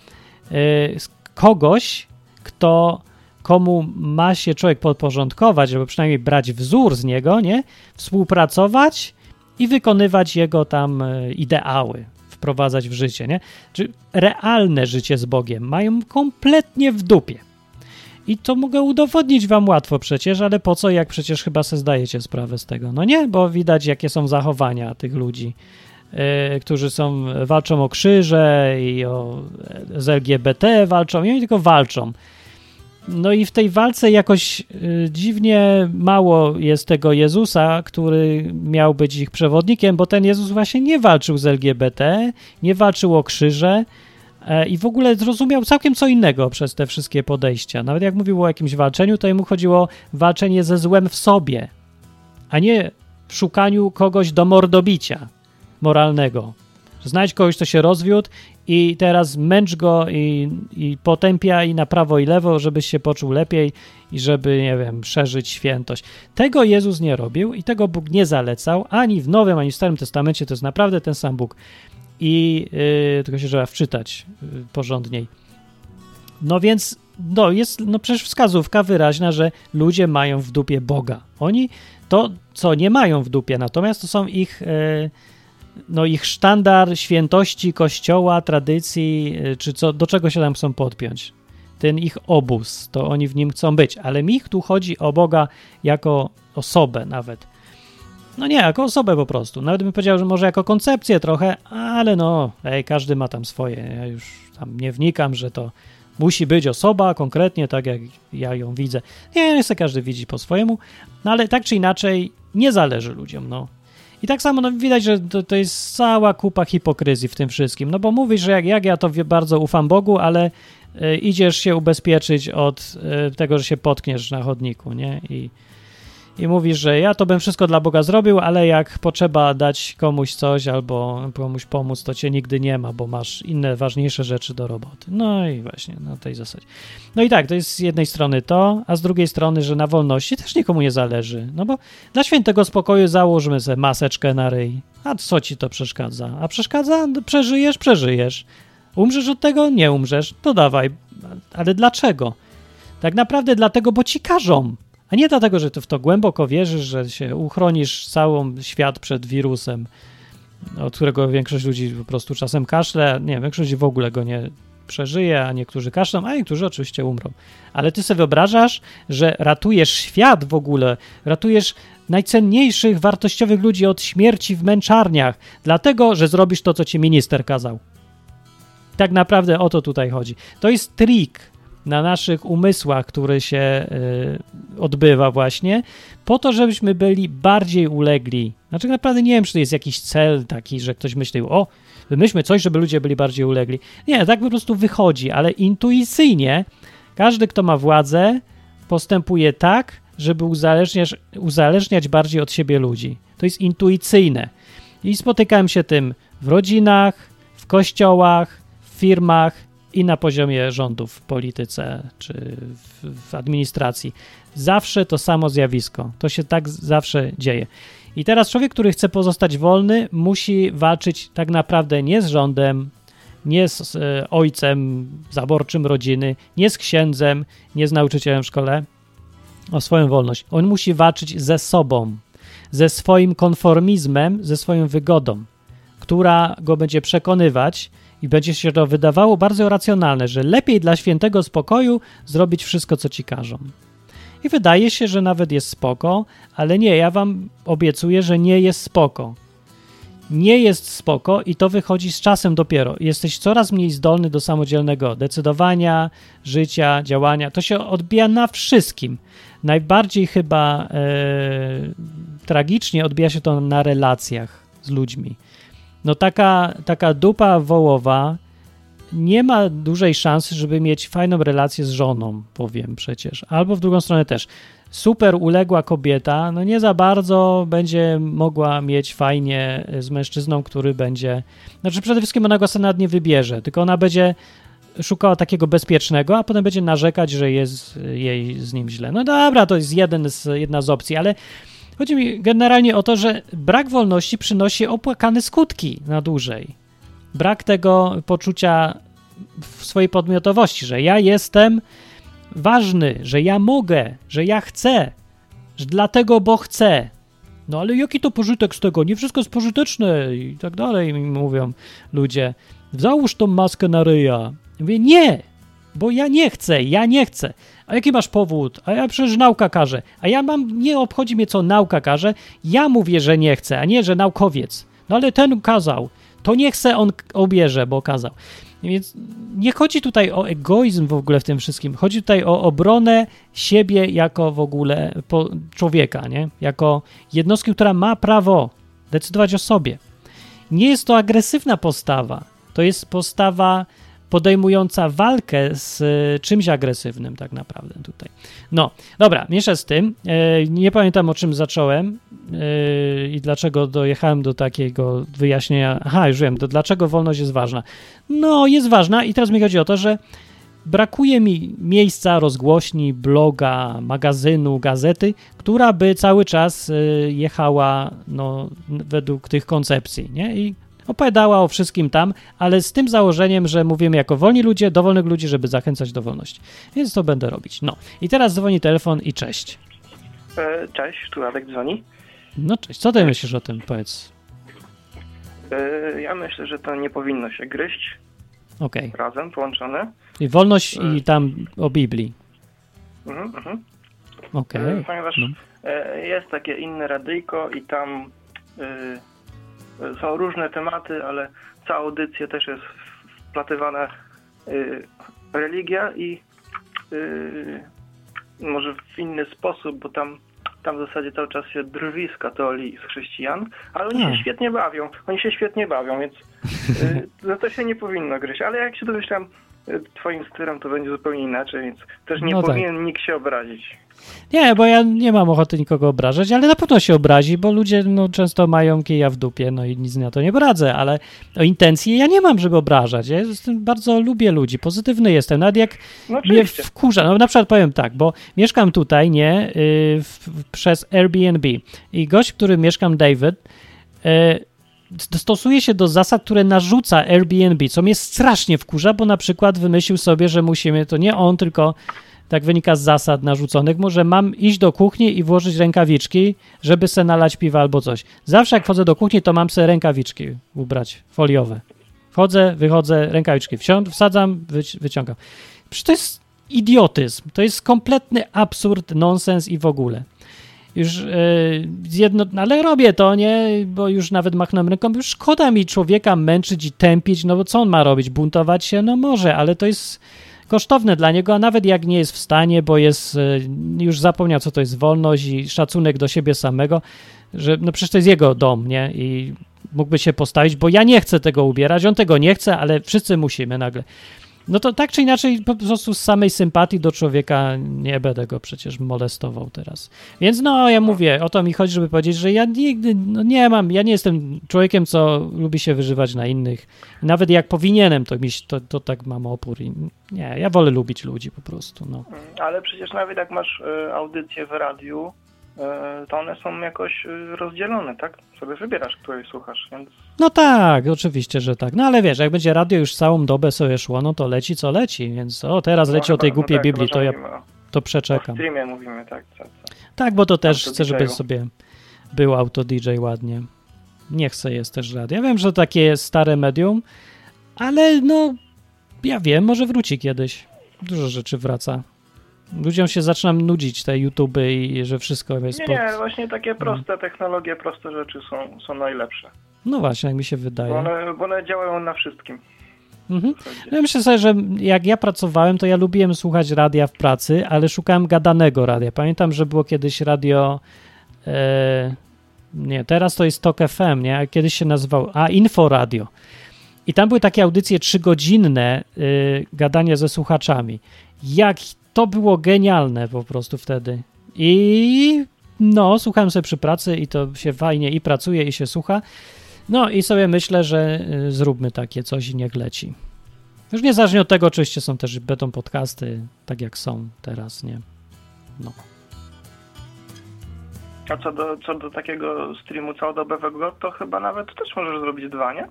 y, kogoś, kto komu ma się człowiek podporządkować, żeby przynajmniej brać wzór z niego, nie? Współpracować i wykonywać jego tam e, ideały, wprowadzać w życie, nie? Czy realne życie z Bogiem mają kompletnie w dupie. I to mogę udowodnić wam łatwo przecież, ale po co, jak przecież chyba sobie zdajecie sprawę z tego. No nie, bo widać, jakie są zachowania tych ludzi, którzy są, walczą o krzyże i o z LGBT walczą, i oni tylko walczą. No i w tej walce jakoś y, dziwnie mało jest tego Jezusa, który miał być ich przewodnikiem, bo ten Jezus właśnie nie walczył z LGBT, nie walczył o krzyże e, i w ogóle zrozumiał całkiem co innego przez te wszystkie podejścia. Nawet jak mówił o jakimś walczeniu, to jemu chodziło o walczenie ze złem w sobie, a nie w szukaniu kogoś do mordobicia moralnego. Znajdź kogoś, kto się rozwiódł i teraz męcz go i, i potępia i na prawo i lewo, żebyś się poczuł lepiej i żeby, nie wiem, szerzyć świętość. Tego Jezus nie robił i tego Bóg nie zalecał ani w Nowym, ani w Starym Testamencie. To jest naprawdę ten sam Bóg. I yy, tylko się trzeba wczytać yy, porządniej. No więc, no jest, no przecież wskazówka wyraźna, że ludzie mają w dupie Boga. Oni to, co nie mają w dupie, natomiast to są ich... Yy, no ich sztandar świętości kościoła, tradycji, y, czy co, do czego się tam chcą podpiąć. Ten ich obóz, to oni w nim chcą być, ale mi tu chodzi o Boga jako osobę nawet. No nie, jako osobę po prostu. Nawet bym powiedział, że może jako koncepcję trochę, ale no, ej, każdy ma tam swoje. Ja już tam nie wnikam, że to musi być osoba konkretnie, tak jak ja ją widzę. Nie, nie każdy widzi po swojemu, no ale tak czy inaczej nie zależy ludziom, no. I tak samo no, widać, że to, to, jest cała kupa hipokryzji w tym wszystkim. No bo mówisz, że jak, jak ja to bardzo ufam Bogu, ale y, idziesz się ubezpieczyć od y, tego, że się potkniesz na chodniku, nie? I, i mówisz, że ja to bym wszystko dla Boga zrobił, ale jak potrzeba dać komuś coś albo komuś pomóc, to cię nigdy nie ma, bo masz inne ważniejsze rzeczy do roboty. No i właśnie na tej zasadzie. No i tak, to jest z jednej strony to, a z drugiej strony, że na wolności też nikomu nie zależy. No bo dla świętego spokoju założmy sobie maseczkę na ryj. A co ci to przeszkadza? A przeszkadza? No, przeżyjesz? Przeżyjesz. Umrzesz od tego? Nie umrzesz. To dawaj. Ale dlaczego? Tak naprawdę dlatego, bo ci każą. A nie dlatego, że ty w to głęboko wierzysz, że się uchronisz cały świat przed wirusem, od którego większość ludzi po prostu czasem kaszle. Nie, większość w ogóle go nie przeżyje, a niektórzy kaszlą, a niektórzy oczywiście umrą. Ale ty sobie wyobrażasz, że ratujesz świat w ogóle, ratujesz najcenniejszych, wartościowych ludzi od śmierci w męczarniach, dlatego, że zrobisz to, co ci minister kazał. Tak naprawdę o to tutaj chodzi. To jest trik na naszych umysłach, który się y, odbywa właśnie, po to, żebyśmy byli bardziej ulegli. Znaczy naprawdę nie wiem, czy to jest jakiś cel taki, że ktoś myślił, o, wymyślmy coś, żeby ludzie byli bardziej ulegli. Nie, tak po prostu wychodzi, ale intuicyjnie Każdy, kto ma władzę, postępuje tak, żeby uzależniać, uzależniać bardziej od siebie ludzi. To jest intuicyjne. I spotykałem się tym w rodzinach, w kościołach, w firmach i na poziomie rządów w polityce czy w, w administracji. Zawsze to samo zjawisko. To się tak zawsze dzieje. I teraz człowiek, który chce pozostać wolny, musi walczyć tak naprawdę nie z rządem, nie z e, ojcem zaborczym rodziny, nie z księdzem, nie z nauczycielem w szkole o swoją wolność. On musi walczyć ze sobą, ze swoim konformizmem, ze swoją wygodą, która go będzie przekonywać i będzie się to wydawało bardzo racjonalne, że lepiej dla świętego spokoju zrobić wszystko, co ci każą. I wydaje się, że nawet jest spoko, ale nie, ja wam obiecuję, że nie jest spoko. Nie jest spoko i to wychodzi z czasem dopiero. Jesteś coraz mniej zdolny do samodzielnego decydowania, życia, działania. To się odbija na wszystkim. Najbardziej chyba e, tragicznie odbija się to na relacjach z ludźmi. No taka, taka dupa wołowa nie ma dużej szansy, żeby mieć fajną relację z żoną, powiem przecież. Albo w drugą stronę też. Super uległa kobieta, no nie za bardzo będzie mogła mieć fajnie z mężczyzną, który będzie. Znaczy, przede wszystkim ona go sobie nie wybierze, tylko ona będzie szukała takiego bezpiecznego, a potem będzie narzekać, że jest jej z nim źle. No dobra, to jest jeden z, jedna z opcji, ale chodzi mi generalnie o to, że brak wolności przynosi opłakane skutki na dłużej. Brak tego poczucia w swojej podmiotowości, że ja jestem ważny, że ja mogę, że ja chcę, że dlatego, bo chcę. No ale jaki to pożytek z tego? Nie wszystko jest pożyteczne i tak dalej, mi mówią ludzie. Załóż tą maskę na ryja. Mówię, nie, bo ja nie chcę, ja nie chcę. A jaki masz powód? A ja przecież nauka każe. A ja mam, nie obchodzi mnie co nauka każe, ja mówię, że nie chcę, a nie, że naukowiec. No ale ten kazał, to nie chcę, on obierze, bo kazał. Więc nie chodzi tutaj o egoizm w ogóle w tym wszystkim. Chodzi tutaj o obronę siebie jako w ogóle człowieka, nie? Jako jednostki, która ma prawo decydować o sobie. Nie jest to agresywna postawa. To jest postawa podejmująca walkę z e, czymś agresywnym, tak naprawdę tutaj. No, dobra, miesza z tym. E, nie pamiętam o czym zacząłem e, i dlaczego dojechałem do takiego wyjaśnienia. Aha, już wiem, to dlaczego wolność jest ważna. No, jest ważna i teraz mi chodzi o to, że brakuje mi miejsca, rozgłośni, bloga, magazynu, gazety, która by cały czas jechała no, według tych koncepcji, nie? I opowiadała o wszystkim tam, ale z tym założeniem, że mówimy jako wolni ludzie, dowolnych ludzi, żeby zachęcać do wolności. Więc to będę robić. No i teraz dzwoni telefon i cześć. E, cześć, tu Radek dzwoni. No cześć, co ty myślisz o tym, powiedz? E, ja myślę, że to nie powinno się gryźć. Okej. Okay. Razem, połączone. I wolność i tam o Biblii. Mhm, mhm. Okej. Okay. Ponieważ no. jest takie inne radyjko i tam są różne tematy, ale cała audycja też jest wplatywana y, religia i y, może w inny sposób, bo tam, tam w zasadzie cały czas się drwi z katoli i z chrześcijan, ale oni się świetnie bawią. Oni się świetnie bawią, więc y, za to się nie powinno gryźć. Ale jak się domyślam, twoim stylem to będzie zupełnie inaczej, więc też nie no tak. powinien tak. nikt się obrazić. Nie, bo ja nie mam ochoty nikogo obrażać, ale na pewno się obrazi, bo ludzie no, często mają kija w dupie, no i nic na to nie poradzę, ale o intencji ja nie mam, żeby obrażać. Ja jestem, bardzo lubię ludzi, pozytywny jestem, nawet jak no, mnie wkurza. No na przykład powiem tak, bo mieszkam tutaj, nie, yy, w, przez Airbnb i gość, który mieszkam, David, yy, stosuje się do zasad, które narzuca Airbnb, co mnie strasznie wkurza, bo na przykład wymyślił sobie, że musimy, to nie on, tylko tak wynika z zasad narzuconych, może mam iść do kuchni i włożyć rękawiczki, żeby se nalać piwa albo coś. Zawsze jak wchodzę do kuchni, to mam se rękawiczki ubrać, foliowe. Wchodzę, wychodzę, rękawiczki wsiąd, wsadzam, wyci wyciągam. Przecież to jest idiotyzm, to jest kompletny absurd, nonsens i w ogóle już yy, jedno, ale robię to, nie, bo już nawet machnąłem ręką, już szkoda mi człowieka męczyć i tępić, no bo co on ma robić, buntować się? No może, ale to jest kosztowne dla niego, a nawet jak nie jest w stanie, bo jest, yy, już zapomniał, co to jest wolność i szacunek do siebie samego, że no przecież to jest jego dom, nie, i mógłby się postawić, bo ja nie chcę tego ubierać, on tego nie chce, ale wszyscy musimy nagle. No to tak czy inaczej, po prostu z samej sympatii do człowieka nie będę go przecież molestował teraz. Więc no, ja mówię, o to mi chodzi, żeby powiedzieć, że ja nigdy no nie mam, ja nie jestem człowiekiem, co lubi się wyżywać na innych. Nawet jak powinienem, to, mi, to, to tak mam opór. I nie, ja wolę lubić ludzi po prostu, no. Ale przecież nawet jak masz y, audycję w radiu, to one są jakoś y, rozdzielone, tak? Sobie wybierasz, której słuchasz, więc... No tak, oczywiście, że tak. No ale wiesz, jak będzie radio już całą dobę sobie szło, no to leci co leci, więc o, teraz leci no, o tej chyba- głupiej no tak, Biblii, to ja o, to o przeczekam. streamie mówimy, tak, tak, tak. Tak, bo to też chcę, żeby sobie był auto DJ ładnie. Nie chcę jest też radio. Ja wiem, że takie jest stare medium, ale no, ja wiem, może wróci kiedyś. Dużo rzeczy wraca. Ludziom się zaczynam nudzić te YouTube i że wszystko jest Nie, pod... nie, właśnie takie Mhm. proste technologie, proste rzeczy są, są najlepsze. No właśnie, jak mi się Bo wydaje. one, bo one działają na wszystkim. Mhm. Ja myślę sobie, że jak ja pracowałem, to ja lubiłem słuchać radia w pracy, ale szukałem gadanego radia. Pamiętam, że było kiedyś radio. E, nie, teraz to jest Tok FM, nie? A kiedyś się nazywał. A, Inforadio. I tam były takie audycje trzygodzinne y, gadania ze słuchaczami. Jak to było genialne po prostu wtedy. I no, słuchałem sobie przy pracy i to się fajnie i pracuje, i się słucha. No i sobie myślę, że y, zróbmy takie coś i niech leci. Już niezależnie od tego, oczywiście są też będą podcasty, tak jak są teraz, nie? No. A co do, co do takiego streamu całodobowego, to chyba nawet też możesz zrobić dwa, nie?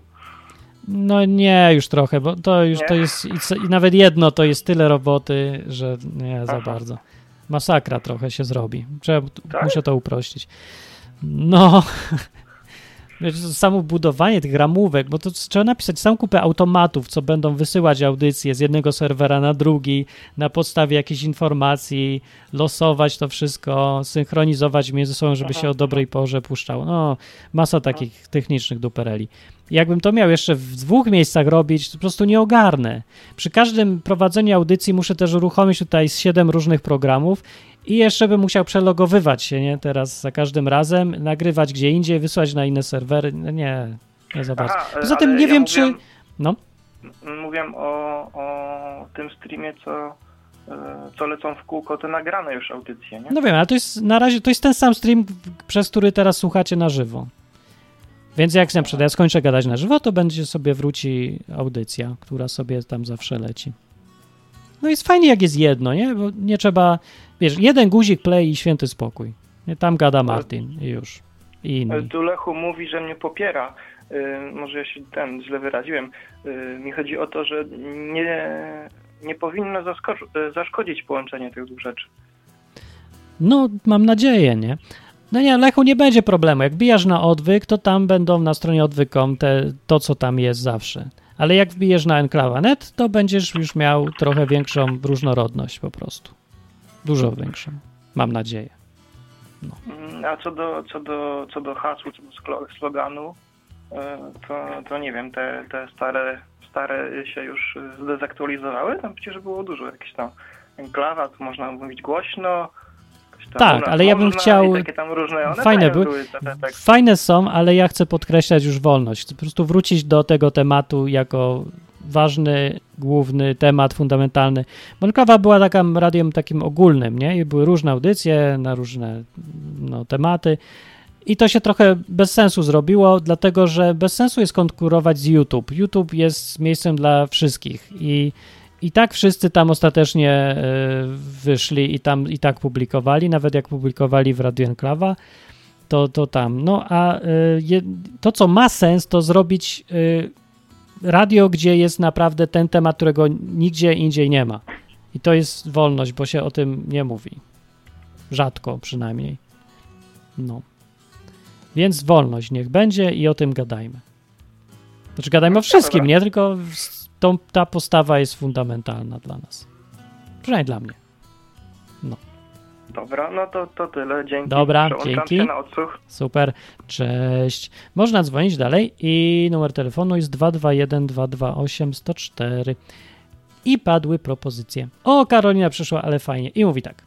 No nie, już trochę, bo to już Nie? to jest, i, nawet jedno to jest tyle roboty, że nie za Aha. bardzo. Masakra trochę się zrobi. Trzeba, Tak? Muszę to uprościć. No, samo budowanie tych ramówek, bo to trzeba napisać samą kupę automatów, co będą wysyłać audycje z jednego serwera na drugi, na podstawie jakichś informacji, losować to wszystko, synchronizować między sobą, żeby się o dobrej porze puszczało. No, masa takich technicznych dupereli. Jakbym to miał jeszcze w dwóch miejscach robić, to po prostu nie ogarnę. Przy każdym prowadzeniu audycji muszę też uruchomić tutaj z siedem różnych programów i jeszcze bym musiał przelogowywać się, nie? Teraz za każdym razem, nagrywać gdzie indziej, wysłać na inne serwery. No nie, nie za bardzo. Aha, Poza tym nie ja wiem, czy... mówiłem- No, Mówiłem o, o tym streamie, co, e, co lecą w kółko te nagrane już audycje, nie? no wiem, ale to jest na razie, to jest ten sam stream, przez który teraz słuchacie na żywo. Więc jak na przykład ja skończę gadać na żywo, to będzie sobie wróci audycja, która sobie tam zawsze leci. No jest fajnie, jak jest jedno, nie? Bo nie trzeba, wiesz, jeden guzik play i święty spokój. Tam gada Martin i już. I inni. Tu Lechu mówi, że mnie popiera. Y, może ja się ten źle wyraziłem. Y, mi chodzi o to, że nie, nie powinno y, zaszkodzić połączenie tych dwóch rzeczy. No, mam nadzieję, nie? No nie, Lechu, nie będzie problemu. Jak wbijasz na odwyk, to tam będą na stronie odwykom te, to, co tam jest zawsze. Ale jak wbijesz na enklawa.net, to będziesz już miał trochę większą różnorodność po prostu. Dużo większą. Mam nadzieję. Mm, A co do, co do, co do hasłu, co do sloganu, y, to, to nie wiem, te, te stare, stare się już zdezaktualizowały. Tam przecież było dużo jakichś tam enklawa, tu można mówić głośno. Tak, ale ja bym chciał- różne, Fajne były. te, te, Fajne są, ale ja chcę podkreślać już wolność. Chcę po prostu wrócić do tego tematu jako ważny, główny temat fundamentalny. Bo enklawa była takim radiem takim ogólnym, nie? I były różne audycje na różne no, tematy. I to się trochę bez sensu zrobiło, dlatego że bez sensu jest konkurować z YouTube. YouTube jest miejscem dla wszystkich i, i tak wszyscy tam ostatecznie e, wyszli i tam i tak publikowali, nawet jak publikowali w Radio Enklawa, to, to tam. No a e, to, co ma sens, to zrobić e, radio, gdzie jest naprawdę ten temat, którego nigdzie indziej nie ma. I to jest wolność, bo się o tym nie mówi. Rzadko przynajmniej. No. Więc wolność niech będzie i o tym gadajmy. Znaczy gadajmy o wszystkim, dobra. nie? Tylko tą, ta postawa jest fundamentalna dla nas. Przynajmniej dla mnie. Dobra, no to, to tyle. Dzięki. Dobra, dzięki. się na odsłuch. Super. Cześć. Można dzwonić dalej i numer telefonu jest 221 228 104. I padły propozycje. O, Karolina przyszła, ale fajnie. I mówi tak.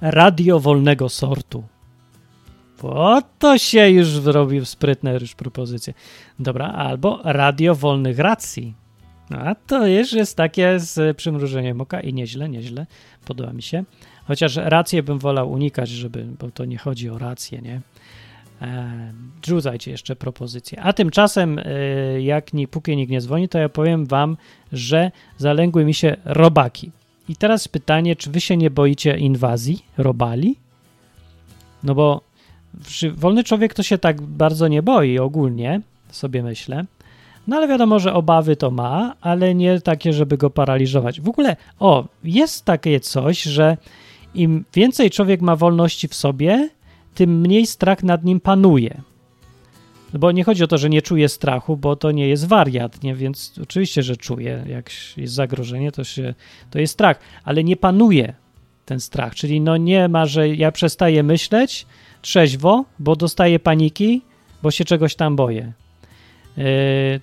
Radio wolnego sortu. O, to się już zrobił sprytne już propozycje. Dobra, albo radio wolnych racji. A to już jest takie z przymrużeniem oka i nieźle, nieźle. Podoba mi się. Chociaż rację bym wolał unikać, żeby, bo to nie chodzi o rację, nie? E, rzucajcie jeszcze propozycje. A tymczasem, e, jak ni, póki nikt nie dzwoni, to ja powiem wam, że zalęgły mi się robaki. I teraz pytanie, czy wy się nie boicie inwazji robali? No bo wolny człowiek to się tak bardzo nie boi ogólnie, sobie myślę. No ale wiadomo, że obawy to ma, ale nie takie, żeby go paraliżować. W ogóle, o, jest takie coś, że im więcej człowiek ma wolności w sobie, tym mniej strach nad nim panuje. Bo nie chodzi o to, że nie czuje strachu, bo to nie jest wariat, nie? więc oczywiście, że czuje, jak jest zagrożenie, to, się, to jest strach, ale nie panuje ten strach, czyli no nie ma, że ja przestaję myśleć trzeźwo, bo dostaję paniki, bo się czegoś tam boję. Yy,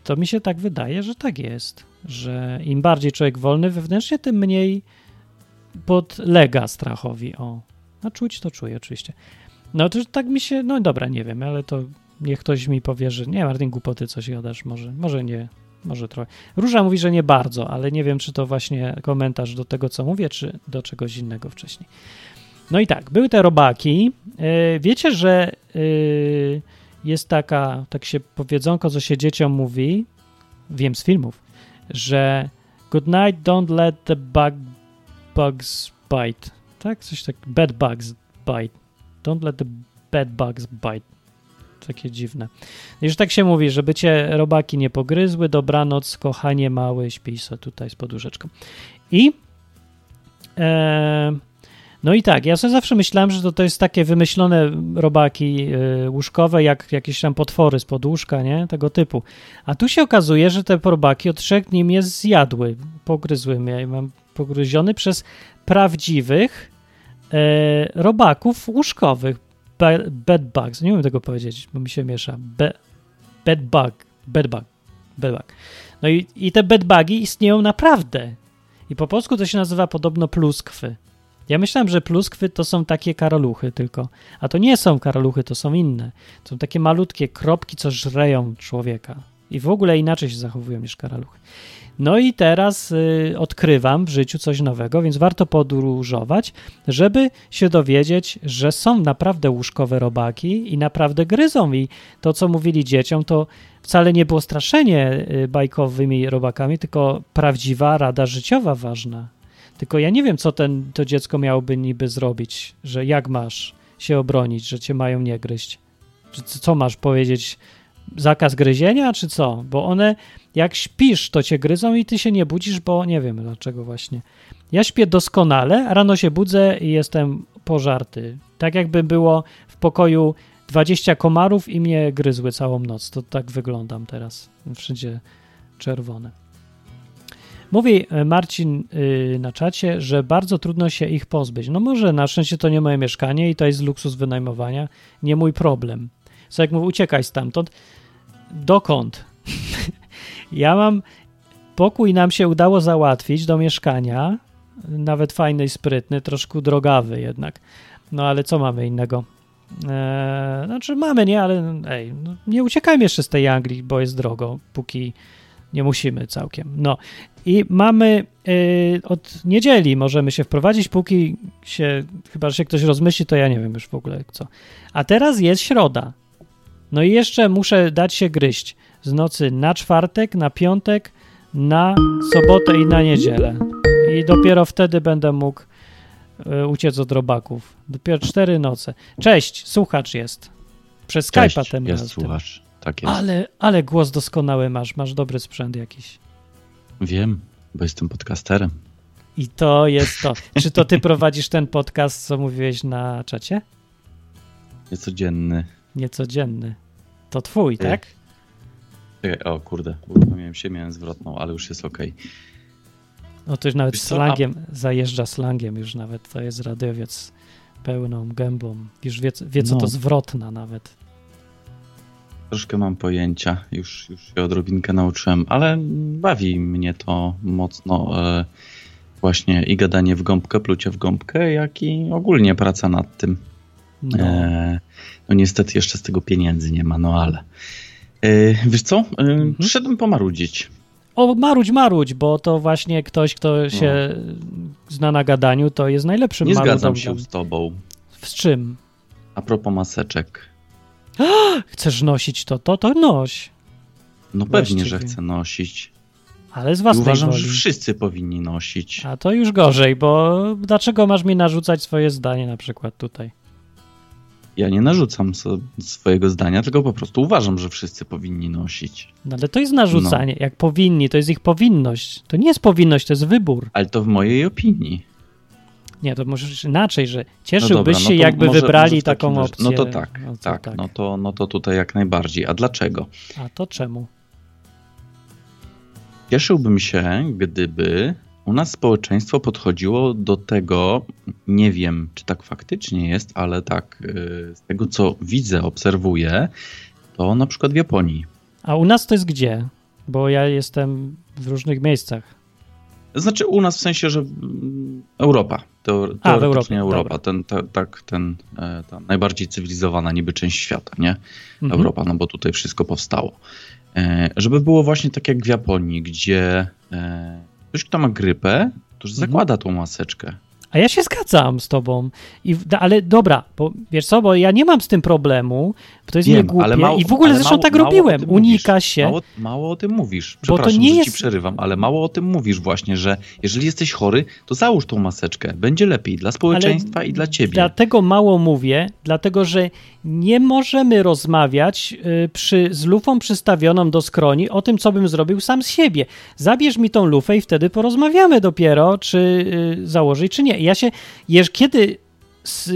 to mi się tak wydaje, że tak jest, że im bardziej człowiek wolny wewnętrznie, tym mniej podlega strachowi. O, a czuć to czuje oczywiście. No to tak mi się, no dobra, nie wiem, ale to niech ktoś mi powie, że nie, Martin, głupoty coś gadasz, może, może nie, może trochę. Róża mówi, że nie bardzo, ale nie wiem, czy to właśnie komentarz do tego, co mówię, czy do czegoś innego wcześniej. No i tak, były te robaki. Yy, wiecie, że yy, jest taka, tak się powiedzonko, co się dzieciom mówi, wiem z filmów, że good night, don't let the bug, bugs bite. Tak? Coś tak, bad bugs bite. Don't let the bad bugs bite. Takie dziwne. I że tak się mówi, żeby cię robaki nie pogryzły, dobranoc, kochanie mały, śpij sobie tutaj z poduszeczką. I e, no i tak, ja sobie zawsze myślałem, że to, to jest takie wymyślone robaki y, łóżkowe, jak jakieś tam potwory z podłóżka, nie? Tego typu. A tu się okazuje, że te robaki od trzech dni mnie zjadły, pogryzły mnie. Mam pogryziony przez prawdziwych y, robaków łóżkowych. Bed bugs, nie umiem tego powiedzieć, bo mi się miesza. Be, bed bug, bed bug, bed bug. No i, i te bedbugi istnieją naprawdę. I po polsku to się nazywa podobno pluskwy. Ja myślałem, że pluskwy to są takie karoluchy tylko, a to nie są karoluchy, to są inne. To są takie malutkie kropki, co żreją człowieka i w ogóle inaczej się zachowują niż karaluchy. No i teraz y, odkrywam w życiu coś nowego, więc warto podróżować, żeby się dowiedzieć, że są naprawdę łóżkowe robaki i naprawdę gryzą. I to, co mówili dzieciom, to wcale nie było straszenie y, bajkowymi robakami, tylko prawdziwa rada życiowa ważna. Tylko ja nie wiem, co ten, to dziecko miałoby niby zrobić, że jak masz się obronić, że cię mają nie gryźć. Co masz powiedzieć? Zakaz gryzienia, czy co? Bo one, jak śpisz, to cię gryzą i ty się nie budzisz, bo nie wiem dlaczego właśnie. Ja śpię doskonale, rano się budzę i jestem pożarty. Tak jakby było w pokoju 20 komarów i mnie gryzły całą noc. To tak wyglądam teraz. Wszędzie czerwone. Mówi e, Marcin y, na czacie, że bardzo trudno się ich pozbyć. No może na szczęście to nie moje mieszkanie i to jest luksus wynajmowania, nie mój problem. Co jak mówię, uciekaj stamtąd. Dokąd? ja mam pokój nam się udało załatwić do mieszkania, nawet fajny i sprytny, troszkę drogawy jednak. No ale co mamy innego? Eee, znaczy mamy, nie, ale ej, no, nie uciekajmy jeszcze z tej Anglii, bo jest drogo, póki nie musimy całkiem. No i mamy yy, od niedzieli możemy się wprowadzić, póki się, chyba że się ktoś rozmyśli, to ja nie wiem już w ogóle co. A teraz jest środa. No i jeszcze muszę dać się gryźć z nocy na czwartek, na piątek, na sobotę i na niedzielę. I dopiero wtedy będę mógł y, uciec od robaków. Dopiero cztery noce. Cześć, słuchacz jest. Przez Skype'a ten jest słuchacz. Tak jest. Ale, ale głos doskonały masz, masz dobry sprzęt jakiś. Wiem, bo jestem podcasterem. I to jest to. Czy to ty prowadzisz ten podcast, co mówiłeś na czacie? Niecodzienny. Niecodzienny. To twój, ty. tak? Czekaj, o kurde, uruchomiłem się, miałem zwrotną, ale już jest ok. No to już nawet Wiesz slangiem, A... zajeżdża slangiem już nawet, to jest radiowiec pełną gębą. Już wie, wie co no. to zwrotna nawet. Troszkę mam pojęcia, już, już się odrobinkę nauczyłem, ale bawi mnie to mocno e, właśnie i gadanie w gąbkę, plucie w gąbkę, jak i ogólnie praca nad tym. No. E, no niestety jeszcze z tego pieniędzy nie ma, no ale. E, wiesz co? E, mhm. Przyszedłem pomarudzić. o marudź, marudź, bo to właśnie ktoś, kto się zna na gadaniu, to jest najlepszym Nie zgadzam się z tobą. Z czym? A propos maseczek. Chcesz nosić to, to, to noś. No pewnie, że Właściwie. chcę nosić. Ale z I własnej uważam, woli. że wszyscy powinni nosić. A to już gorzej, bo dlaczego masz mi narzucać swoje zdanie na przykład tutaj? Ja nie narzucam so- swojego zdania, tylko po prostu uważam, że wszyscy powinni nosić. No ale to jest narzucanie. Jak powinni, to jest ich powinność. To nie jest powinność, to jest wybór. Ale to w mojej opinii. Nie, to możesz inaczej, że No cieszyłbyś dobra, się, no jakby może- wybrali może taką opcję. No to tak, No to tak, No, to, no to tutaj jak najbardziej. A dlaczego? A to czemu? Cieszyłbym się, gdyby u nas społeczeństwo podchodziło do tego, nie wiem, czy tak faktycznie jest, ale tak y, z tego, co widzę, obserwuję, to na przykład w Japonii. A u nas to jest gdzie? Bo ja jestem w różnych miejscach. Znaczy u nas w sensie, że Europa. Teo, A, teoretycznie Europa. dobra. Ten, ta, tak, ten, e, ta najbardziej cywilizowana niby część świata, nie? Mhm. Europa, no bo tutaj wszystko powstało. E, żeby było właśnie tak jak w Japonii, gdzie e, ktoś, kto ma grypę, to już Mhm. zakłada tą maseczkę. A ja się zgadzam z tobą. I, ale dobra, bo wiesz co, bo ja nie mam z tym problemu, bo to jest Wiem, niegłupie ale mało- i w ogóle ale zresztą mało- tak mało robiłem. Unika mówisz. się. Mało, mało o tym mówisz. Bo to Przepraszam, nie jest- ci przerywam, ale mało o tym mówisz właśnie, że jeżeli jesteś chory, to załóż tą maseczkę. Będzie lepiej dla społeczeństwa i dla ciebie. Dlatego mało mówię, dlatego że nie możemy rozmawiać y, przy, z lufą przystawioną do skroni o tym, co bym zrobił sam z siebie. Zabierz mi tą lufę i wtedy porozmawiamy dopiero, czy y, założyć, czy nie. Ja się, jeż, kiedy,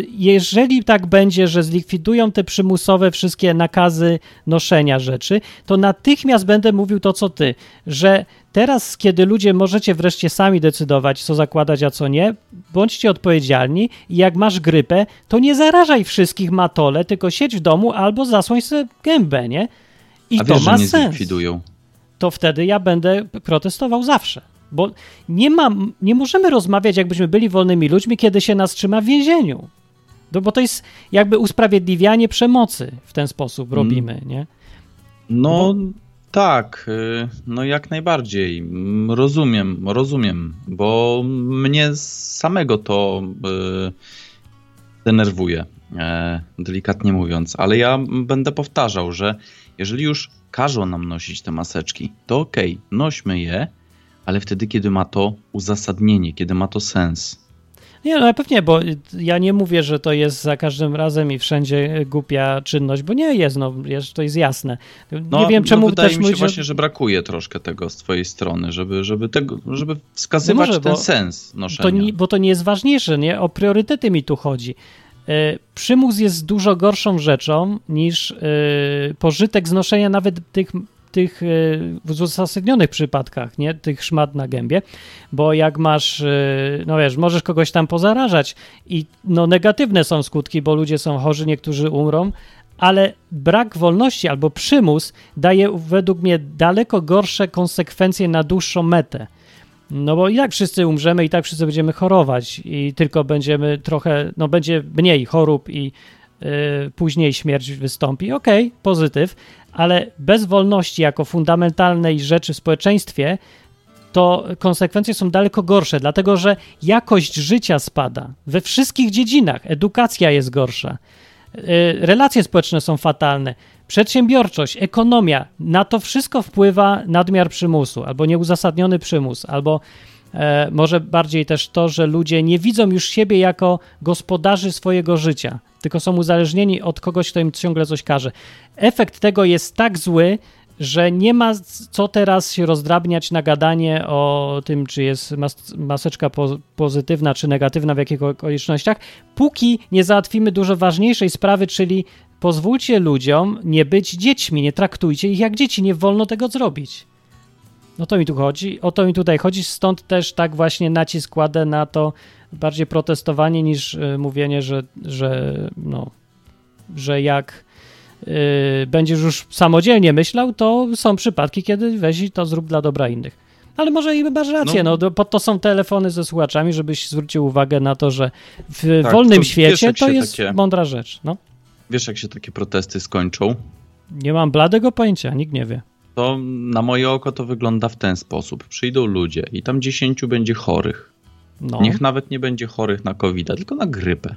jeżeli tak będzie, że zlikwidują te przymusowe wszystkie nakazy noszenia rzeczy, to natychmiast będę mówił to, co ty, że teraz, kiedy ludzie możecie wreszcie sami decydować, co zakładać, a co nie, bądźcie odpowiedzialni i jak masz grypę, to nie zarażaj wszystkich matole, tylko siedź w domu albo zasłoń sobie gębę, nie? I A to wiesz, ma że nie sens. zlikwidują. To wtedy ja będę protestował zawsze. Bo nie, mam, nie możemy rozmawiać, jakbyśmy byli wolnymi ludźmi, kiedy się nas trzyma w więzieniu. No bo to jest jakby usprawiedliwianie przemocy w ten sposób Mm. robimy, nie? No tak, y, no jak najbardziej. Mm, Rozumiem, rozumiem, bo mnie samego to y, denerwuje, e, delikatnie mówiąc, ale ja będę powtarzał, że jeżeli już każą nam nosić te maseczki, to okej, nośmy je, ale wtedy, kiedy ma to uzasadnienie, kiedy ma to sens. Nie, no pewnie, bo ja nie mówię, że to jest za każdym razem i wszędzie głupia czynność, bo nie jest, no jest, to jest jasne. No, nie wiem, czemu no, wydaje też mi się mówić, właśnie, że brakuje troszkę tego z twojej strony, żeby, żeby, tego, żeby wskazywać No może, ten sens to noszenia. nie, bo to nie jest ważniejsze, nie? O priorytety mi tu chodzi. E, Przymus jest dużo gorszą rzeczą niż e, pożytek znoszenia nawet tych, tych e, uzasadnionych przypadkach, nie? Tych szmat na gębie, bo jak masz, e, no wiesz, możesz kogoś tam pozarażać i no negatywne są skutki, bo ludzie są chorzy, niektórzy umrą, ale brak wolności albo przymus daje według mnie daleko gorsze konsekwencje na dłuższą metę. No bo i tak wszyscy umrzemy, i tak wszyscy będziemy chorować, i tylko będziemy trochę, no będzie mniej chorób i później śmierć wystąpi. Okej, pozytyw, ale bez wolności jako fundamentalnej rzeczy w społeczeństwie, to konsekwencje są daleko gorsze, dlatego że jakość życia spada we wszystkich dziedzinach. Edukacja jest gorsza, y, relacje społeczne są fatalne, przedsiębiorczość, ekonomia, na to wszystko wpływa nadmiar przymusu, albo nieuzasadniony przymus, albo może bardziej też to, że ludzie nie widzą już siebie jako gospodarzy swojego życia, tylko są uzależnieni od kogoś, kto im ciągle coś każe. Efekt tego jest tak zły, że nie ma co teraz się rozdrabniać na gadanie o tym, czy jest mas maseczka po pozytywna czy negatywna w jakich okolicznościach, póki nie załatwimy dużo ważniejszej sprawy, czyli pozwólcie ludziom nie być dziećmi, nie traktujcie ich jak dzieci, nie wolno tego zrobić. No to mi tu chodzi, o to mi tutaj chodzi, stąd też tak właśnie nacisk kładę na to bardziej protestowanie niż y, mówienie, że, że no, że jak y, będziesz już samodzielnie myślał, to są przypadki, kiedy weź i to zrób dla dobra innych. Ale może i masz rację, no, No. po to są telefony ze słuchaczami, żebyś zwrócił uwagę na to, że w Tak, wolnym to wiesz, świecie jak to jest takie- mądra rzecz. No. Wiesz, jak się takie protesty skończą? Nie mam bladego pojęcia, nikt nie wie. To na moje oko to wygląda w ten sposób. Przyjdą ludzie i tam 10 będzie chorych. No. Niech nawet nie będzie chorych na covid tylko na grypę.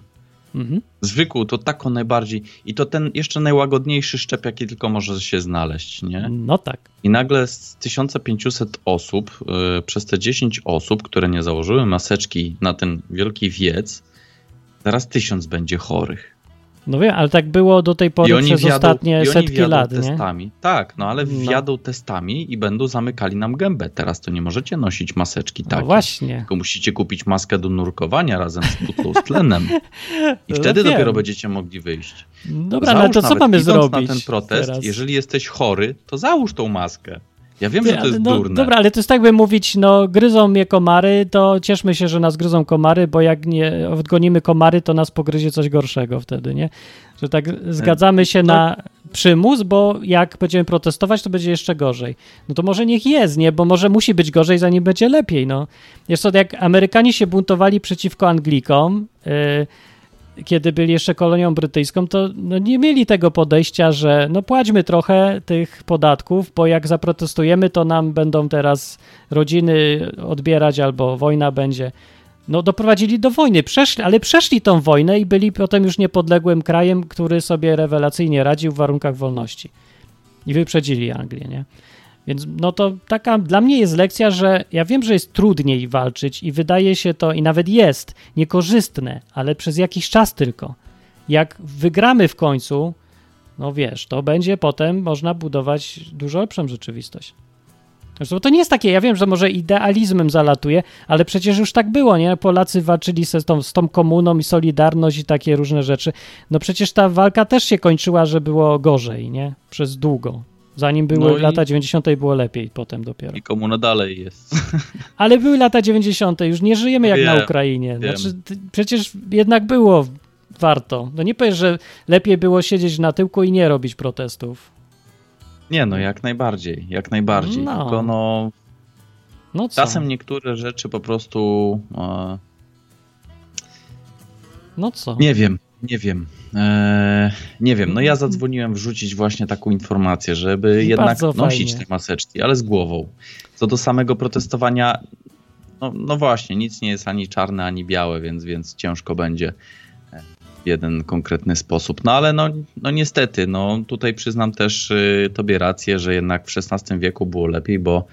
Mhm. Zwykłą to taką najbardziej i to ten jeszcze najłagodniejszy szczep, jaki tylko może się znaleźć, nie? No tak. I nagle z 1500 osób, yy, przez te 10 osób, które nie założyły maseczki na ten wielki wiec, zaraz 1000 będzie chorych. No wiem, ale tak było do tej pory przez ostatnie setki lat, nie? testami. Tak, no ale No. wjadą testami i będą zamykali nam gębę. Teraz to nie możecie nosić maseczki No takie. właśnie. Tylko musicie kupić maskę do nurkowania razem z butlą z tlenem. I No wtedy wiem. dopiero będziecie mogli wyjść. Dobra, no Załóż to co mamy zrobić na ten protest, teraz? jeżeli jesteś chory, to załóż tą maskę. Ja wiem, Ty, że to jest no, durne. Dobra, ale to jest tak by mówić, no gryzą mnie komary, to cieszmy się, że nas gryzą komary, bo jak nie odgonimy komary, to nas pogryzie coś gorszego wtedy, nie? Że tak zgadzamy się no- na przymus, bo jak będziemy protestować, to będzie jeszcze gorzej. No to może niech jest, nie? Bo może musi być gorzej, zanim będzie lepiej, no. Wiesz co, jak Amerykanie się buntowali przeciwko Anglikom, yy, kiedy byli jeszcze kolonią brytyjską, to no nie mieli tego podejścia, że no płaćmy trochę tych podatków, bo jak zaprotestujemy, to nam będą teraz rodziny odbierać albo wojna będzie. No doprowadzili do wojny, przeszli, ale przeszli tą wojnę i byli potem już niepodległym krajem, który sobie rewelacyjnie radził w warunkach wolności. I wyprzedzili Anglię, nie? Więc no to taka dla mnie jest lekcja, że ja wiem, że jest trudniej walczyć i wydaje się to, i nawet jest, niekorzystne, ale przez jakiś czas tylko. Jak wygramy w końcu, no wiesz, to będzie potem można budować dużo lepszą rzeczywistość. Zresztą to nie jest takie, ja wiem, że może idealizmem zalatuje, ale przecież już tak było, nie? Polacy walczyli z tą, z tą komuną i Solidarność i takie różne rzeczy. No przecież ta walka też się kończyła, że było gorzej, nie? Przez długo. Zanim były No i- lata 90. było lepiej potem dopiero. I komuna dalej jest. Ale były lata 90., już nie żyjemy jak na Wiem, Ukrainie. wiem. Znaczy, przecież jednak było warto. No nie powiesz, że lepiej było siedzieć na tyłku i nie robić protestów. Nie no, jak najbardziej, jak najbardziej. No. Tylko no, No co? czasem niektóre rzeczy po prostu e, No co? Nie wiem, nie wiem. Eee, nie wiem, no ja zadzwoniłem wrzucić właśnie taką informację, żeby jednak Bardzo nosić fajnie. te maseczki, ale z głową. Co do samego protestowania, no, no właśnie, nic nie jest ani czarne, ani białe, więc, więc ciężko będzie e, w jeden konkretny sposób. No ale no, no niestety, no tutaj przyznam też y, tobie rację, że jednak w XVI wieku było lepiej, bo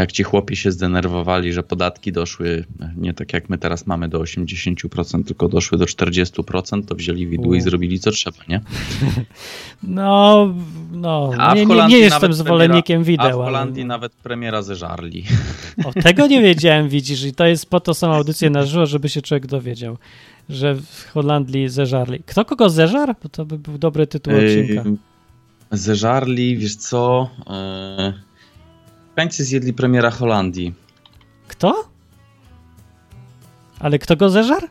jak ci chłopi się zdenerwowali, że podatki doszły nie tak jak my teraz mamy do 80%, tylko doszły do 40%, to wzięli widły i zrobili co trzeba, nie? No, no. A nie, nie, nie jestem zwolennikiem A wideo. w Holandii ale... nawet premiera zeżarli. O, tego nie wiedziałem, widzisz, i to jest po to są audycje na żywo, żeby się człowiek dowiedział, że w Holandii zeżarli. Kto kogo zeżar? Bo to by był dobry tytuł odcinka. Zeżarli, wiesz co? Yy, Mieszkańcy zjedli premiera Holandii. Kto? Ale kto go zeżar?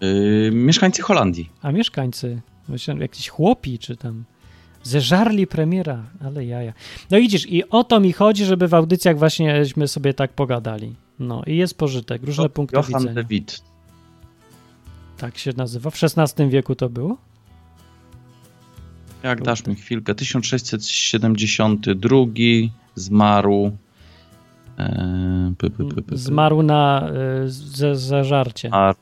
Yy, mieszkańcy Holandii. A mieszkańcy, myślałem, jakiś chłopi czy tam. Zeżarli premiera, ale jaja. No widzisz, i o to mi chodzi, żeby w audycjach właśnieśmy sobie tak pogadali. No i jest pożytek, różne punkty Johan widzenia. de Witt. Tak się nazywa. W XVI wieku to było? Jak dasz mi chwilkę. 1672 zmarł. Py. Zmarł na y, ze, zeżarcie. Zmarł.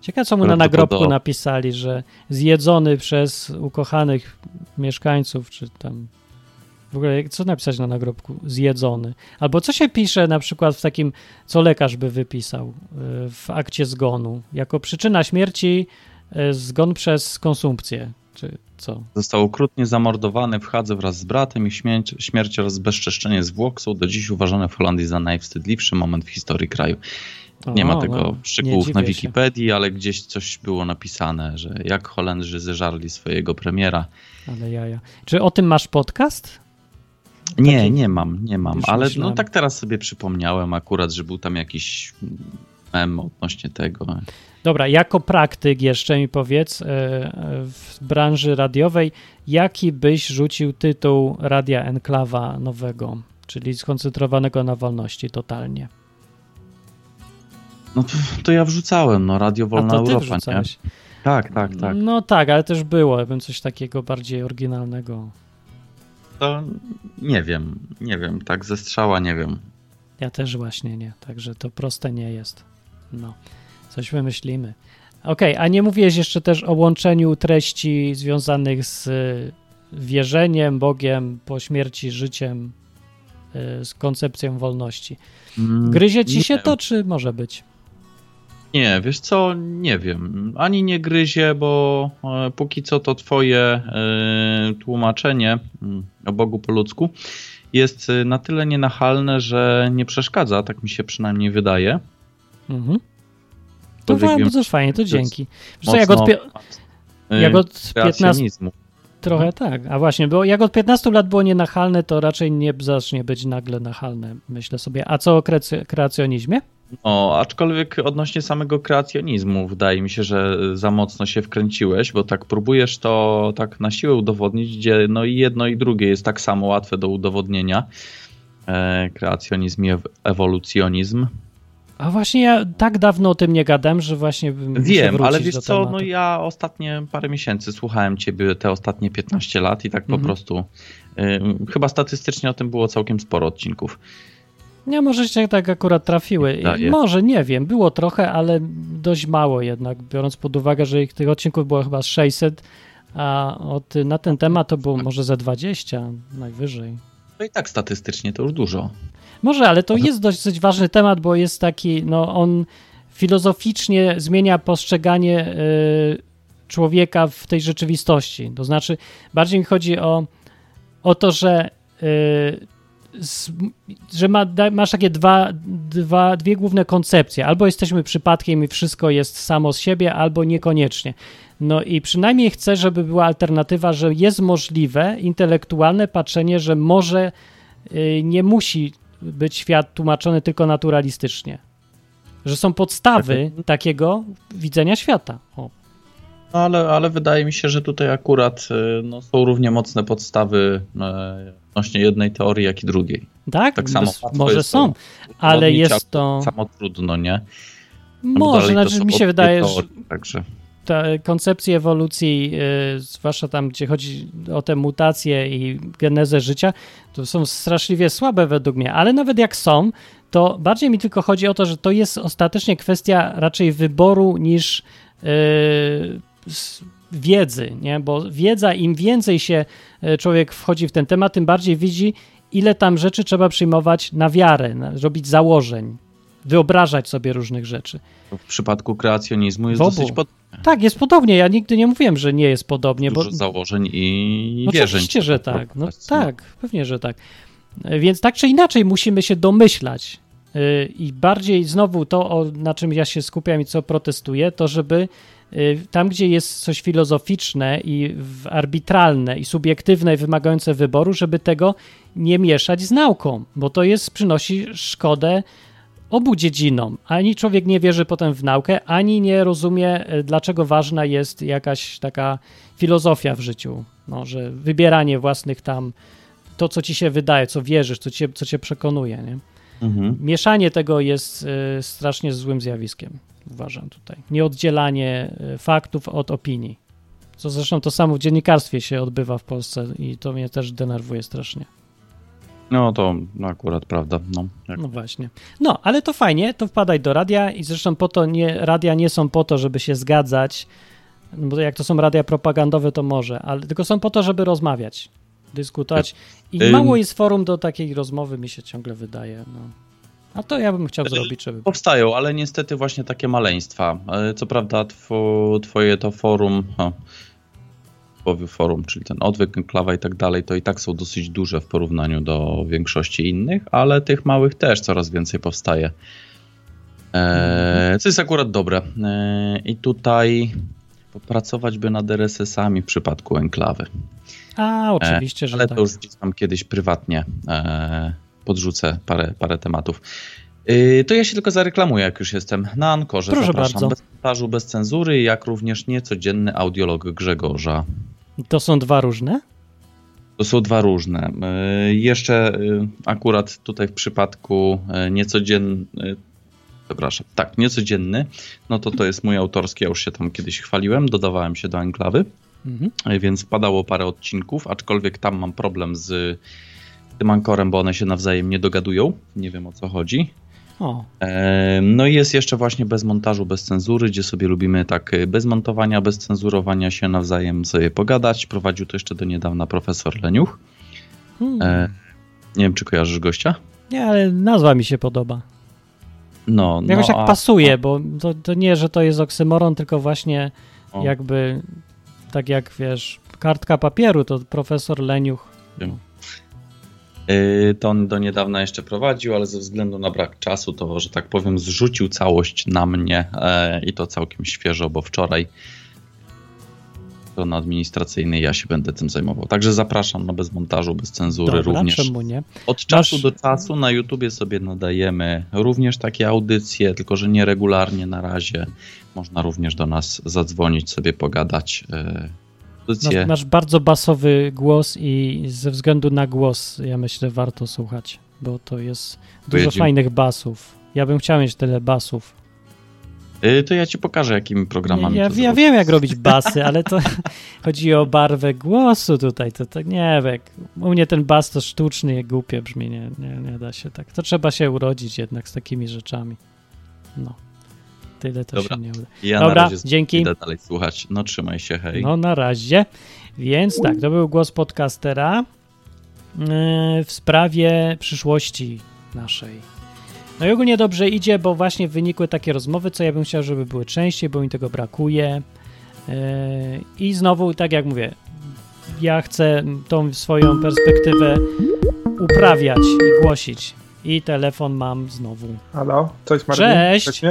Ciekawe, co mu na nagrobku napisali, że zjedzony przez ukochanych mieszkańców, czy tam. W ogóle, co napisać na nagrobku? Zjedzony. Albo co się pisze na przykład w takim, co lekarz by wypisał y, w akcie zgonu? Jako przyczyna śmierci zgon przez konsumpcję, czy co? Został okrutnie zamordowany w Hadze wraz z bratem. Ich śmierć, śmierć oraz bezczeszczenie zwłok są do dziś uważane w Holandii za najwstydliwszy moment w historii kraju. Nie ma O, tego no, szczegółów nie na dziwię się. Wikipedii, ale gdzieś coś było napisane, że jak Holendrzy zeżarli swojego premiera. Ale jaja. Czy o tym masz podcast? Nie, Taki- nie mam, nie mam, Już ale no tak teraz sobie przypomniałem akurat, że był tam jakiś mem odnośnie tego. Dobra, jako praktyk jeszcze mi powiedz e, w branży radiowej, jaki byś rzucił tytuł Radia Enklawa nowego, czyli skoncentrowanego na wolności totalnie. No to, to ja wrzucałem, no Radio Wolna Europa, nie? wrzucałeś. Tak, tak, tak. No tak, ale też było, ja bym coś takiego bardziej oryginalnego. To nie wiem, nie wiem, tak ze strzała nie wiem. Ja też właśnie nie, także to proste nie jest. No, coś wymyślimy. Okej, okay, a nie mówiłeś jeszcze też o łączeniu treści związanych z y, wierzeniem, Bogiem, po śmierci, życiem, y, z koncepcją wolności. Mm, Gryzie ci się to, czy może być? Nie, wiesz co, nie wiem. Ani nie gryzie, bo e, póki co to twoje e, tłumaczenie mm, o Bogu po ludzku jest e, na tyle nienachalne, że nie przeszkadza, tak mi się przynajmniej wydaje. Mhm. To bardzo fajnie, to dzięki. Wiesz jak od, jak od 15... Trochę tak, a właśnie, bo jak od 15 lat było nienachalne, to raczej nie zacznie być nagle nachalne, myślę sobie. A co o kreacjonizmie? No, aczkolwiek odnośnie samego kreacjonizmu, wydaje mi się, że za mocno się wkręciłeś, bo tak próbujesz to tak na siłę udowodnić, gdzie no i jedno i drugie jest tak samo łatwe do udowodnienia. E, kreacjonizm i ewolucjonizm. A właśnie ja tak dawno o tym nie gadam, że właśnie Wiem, ale wiesz co, tematu. no ja ostatnie parę miesięcy słuchałem ciebie te ostatnie 15 lat i tak po mhm. prostu y, chyba statystycznie o tym było całkiem sporo odcinków. Nie, może się tak akurat trafiły. Daje. Może, nie wiem, było trochę, ale dość mało jednak, biorąc pod uwagę, że tych odcinków było chyba 600, a od, na ten temat to było może ze 20 najwyżej. No i tak statystycznie to już dużo. Może, ale to jest dość ważny temat, bo jest taki, no on filozoficznie zmienia postrzeganie y, człowieka w tej rzeczywistości. To znaczy, bardziej mi chodzi o, o to, że y, że ma, masz takie dwa, dwa, dwie główne koncepcje. Albo jesteśmy przypadkiem i wszystko jest samo z siebie, albo niekoniecznie. No i przynajmniej chcę, żeby była alternatywa, że jest możliwe intelektualne patrzenie, że może y, nie musi być świat tłumaczony tylko naturalistycznie. Że są podstawy takiego widzenia świata. O. No ale, ale wydaje mi się, że tutaj akurat y, no, są równie mocne podstawy y, odnośnie jednej teorii, jak i drugiej. Tak, tak samo może są, ale jest to... Samo trudno, nie? może, znaczy mi się wydaje, teorie, że... Także ta koncepcja ewolucji, yy, zwłaszcza tam, gdzie chodzi o te mutacje i genezę życia, to są straszliwie słabe według mnie, ale nawet jak są, to bardziej mi tylko chodzi o to, że to jest ostatecznie kwestia raczej wyboru niż yy, wiedzy, nie? bo wiedza, im więcej się e, człowiek wchodzi w ten temat, tym bardziej widzi, ile tam rzeczy trzeba przyjmować na wiarę, robić założeń, wyobrażać sobie różnych rzeczy. W przypadku kreacjonizmu jest dosyć podobnie. Tak, jest podobnie. Ja nigdy nie mówiłem, że nie jest podobnie. Dużo bo... założeń i no wierzeń. Oczywiście, że tak. No tak, pewnie, że tak. Więc tak czy inaczej musimy się domyślać. E, I bardziej znowu to, na czym ja się skupiam i co protestuję, to żeby Y, tam, gdzie jest coś filozoficzne i arbitralne i subiektywne i wymagające wyboru, żeby tego nie mieszać z nauką, bo to jest, przynosi szkodę obu dziedzinom. Ani człowiek nie wierzy potem w naukę, ani nie rozumie, y, dlaczego ważna jest jakaś taka filozofia w życiu. No, że wybieranie własnych tam, to co ci się wydaje, co wierzysz, co cię, co cię przekonuje. Nie? Mhm. Mieszanie tego jest y, strasznie złym zjawiskiem uważam tutaj. Nieoddzielanie e, faktów od opinii. Co zresztą to samo w dziennikarstwie się odbywa w Polsce i to mnie też denerwuje strasznie. No to akurat prawda. No, jak... no właśnie. No, ale to fajnie, to wpadaj do radia i zresztą po to nie, radia nie są po to, żeby się zgadzać, no bo jak to są radia propagandowe, to może, ale tylko są po to, żeby rozmawiać, dyskutować i mało jest forum do takiej rozmowy, mi się ciągle wydaje. No. A to ja bym chciał zrobić, żeby... Powstają, ale niestety właśnie takie maleństwa. E, co prawda two, twoje to forum, no, forum, czyli ten odwyk, klawa i tak dalej, to i tak są dosyć duże w porównaniu do większości innych, ale tych małych też coraz więcej powstaje. E, co jest akurat dobre. E, I tutaj popracować by nad RSS-ami w przypadku enklawy. A, oczywiście, e, że ale tak. to już gdzieś tam kiedyś prywatnie e, podrzucę parę, parę tematów. Yy, to ja się tylko zareklamuję, jak już jestem na Ankorze. Proszę Zapraszam bardzo. bez montażu, bez cenzury, jak również niecodzienny audiolog Grzegorza. To są dwa różne? To są dwa różne. Yy, jeszcze yy, akurat tutaj w przypadku yy, niecodzienny, przepraszam, tak, niecodzienny, no to to jest mój autorski, ja już się tam kiedyś chwaliłem, dodawałem się do enklawy. Mhm. e, więc wpadało parę odcinków, aczkolwiek tam mam problem z tym ankorem, bo one się nawzajem nie dogadują. Nie wiem o co chodzi. O, E, No i jest jeszcze właśnie bez montażu, bez cenzury, gdzie sobie lubimy tak e, bez montowania, bez cenzurowania się nawzajem sobie pogadać. Prowadził to jeszcze do niedawna profesor Leniuch. hmm. E, Nie wiem, czy kojarzysz gościa? Nie, ale nazwa mi się podoba. No, Jakoś no, tak a- pasuje, bo to, to nie, że to jest oksymoron, tylko właśnie O. jakby tak jak wiesz, kartka papieru to profesor Leniuch. Yy, To on do niedawna jeszcze prowadził, ale ze względu na brak czasu, to że tak powiem, zrzucił całość na mnie e, i to całkiem świeżo, bo wczoraj strony administracyjnej ja się będę tym zajmował. Także zapraszam, no bez montażu, bez cenzury Dobra, również. czemu nie? Od czasu Masz- do czasu na YouTubie sobie nadajemy również takie audycje, tylko że nieregularnie na razie. Można również do nas zadzwonić, sobie pogadać. Masz, masz bardzo basowy głos i ze względu na głos ja myślę warto słuchać, bo to jest dużo Dziękuję. fajnych basów. Ja bym chciał mieć tyle basów. Y, To ja ci pokażę, jakimi Nie, programami. ja, ja wiem jak robić basy, ale to chodzi o barwę głosu tutaj, to, to nie wiem. U mnie ten bas to sztuczny i głupie brzmi, nie, nie, nie da się tak. To trzeba się urodzić jednak z takimi rzeczami. No. Tyle to Dobra. się nie uda. Ja na Dobra, razie dzięki. idę dalej słuchać. No trzymaj się, hej. No na razie. Więc tak, to był głos podcastera yy, w sprawie przyszłości naszej. No i ogólnie dobrze idzie, bo właśnie wynikły takie rozmowy, co ja bym chciał, żeby były częściej, bo mi tego brakuje. Yy, I znowu, tak jak mówię, ja chcę tą swoją perspektywę uprawiać i głosić. I telefon mam znowu. Halo, cześć Martin. Cześć. Cześć?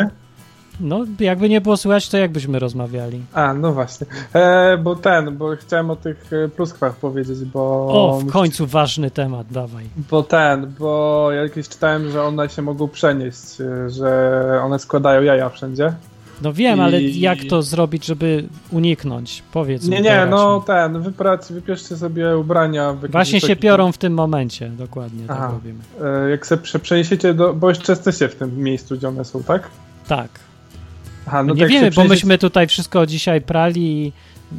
No, jakby nie było słychać, to jakbyśmy rozmawiali. A, no właśnie. E, bo ten, bo chciałem o tych e, pluskwach powiedzieć, bo... O, w końcu ważny temat, dawaj. Bo ten, bo ja kiedyś czytałem, że one się mogą przenieść, e, że one składają jaja wszędzie. No wiem, ale I- jak to zrobić, żeby uniknąć? Powiedz Nie, mi. nie, dorać no mi. ten, wyprać, wypieszcie sobie ubrania. Właśnie się piorą w tym momencie, dokładnie tak Aha. robimy. E, jak prze- przeniesiecie do, bo jeszcze jesteście w tym miejscu, gdzie one są, tak? Tak. Aha, No nie się wiemy, bo myśmy tutaj wszystko dzisiaj prali i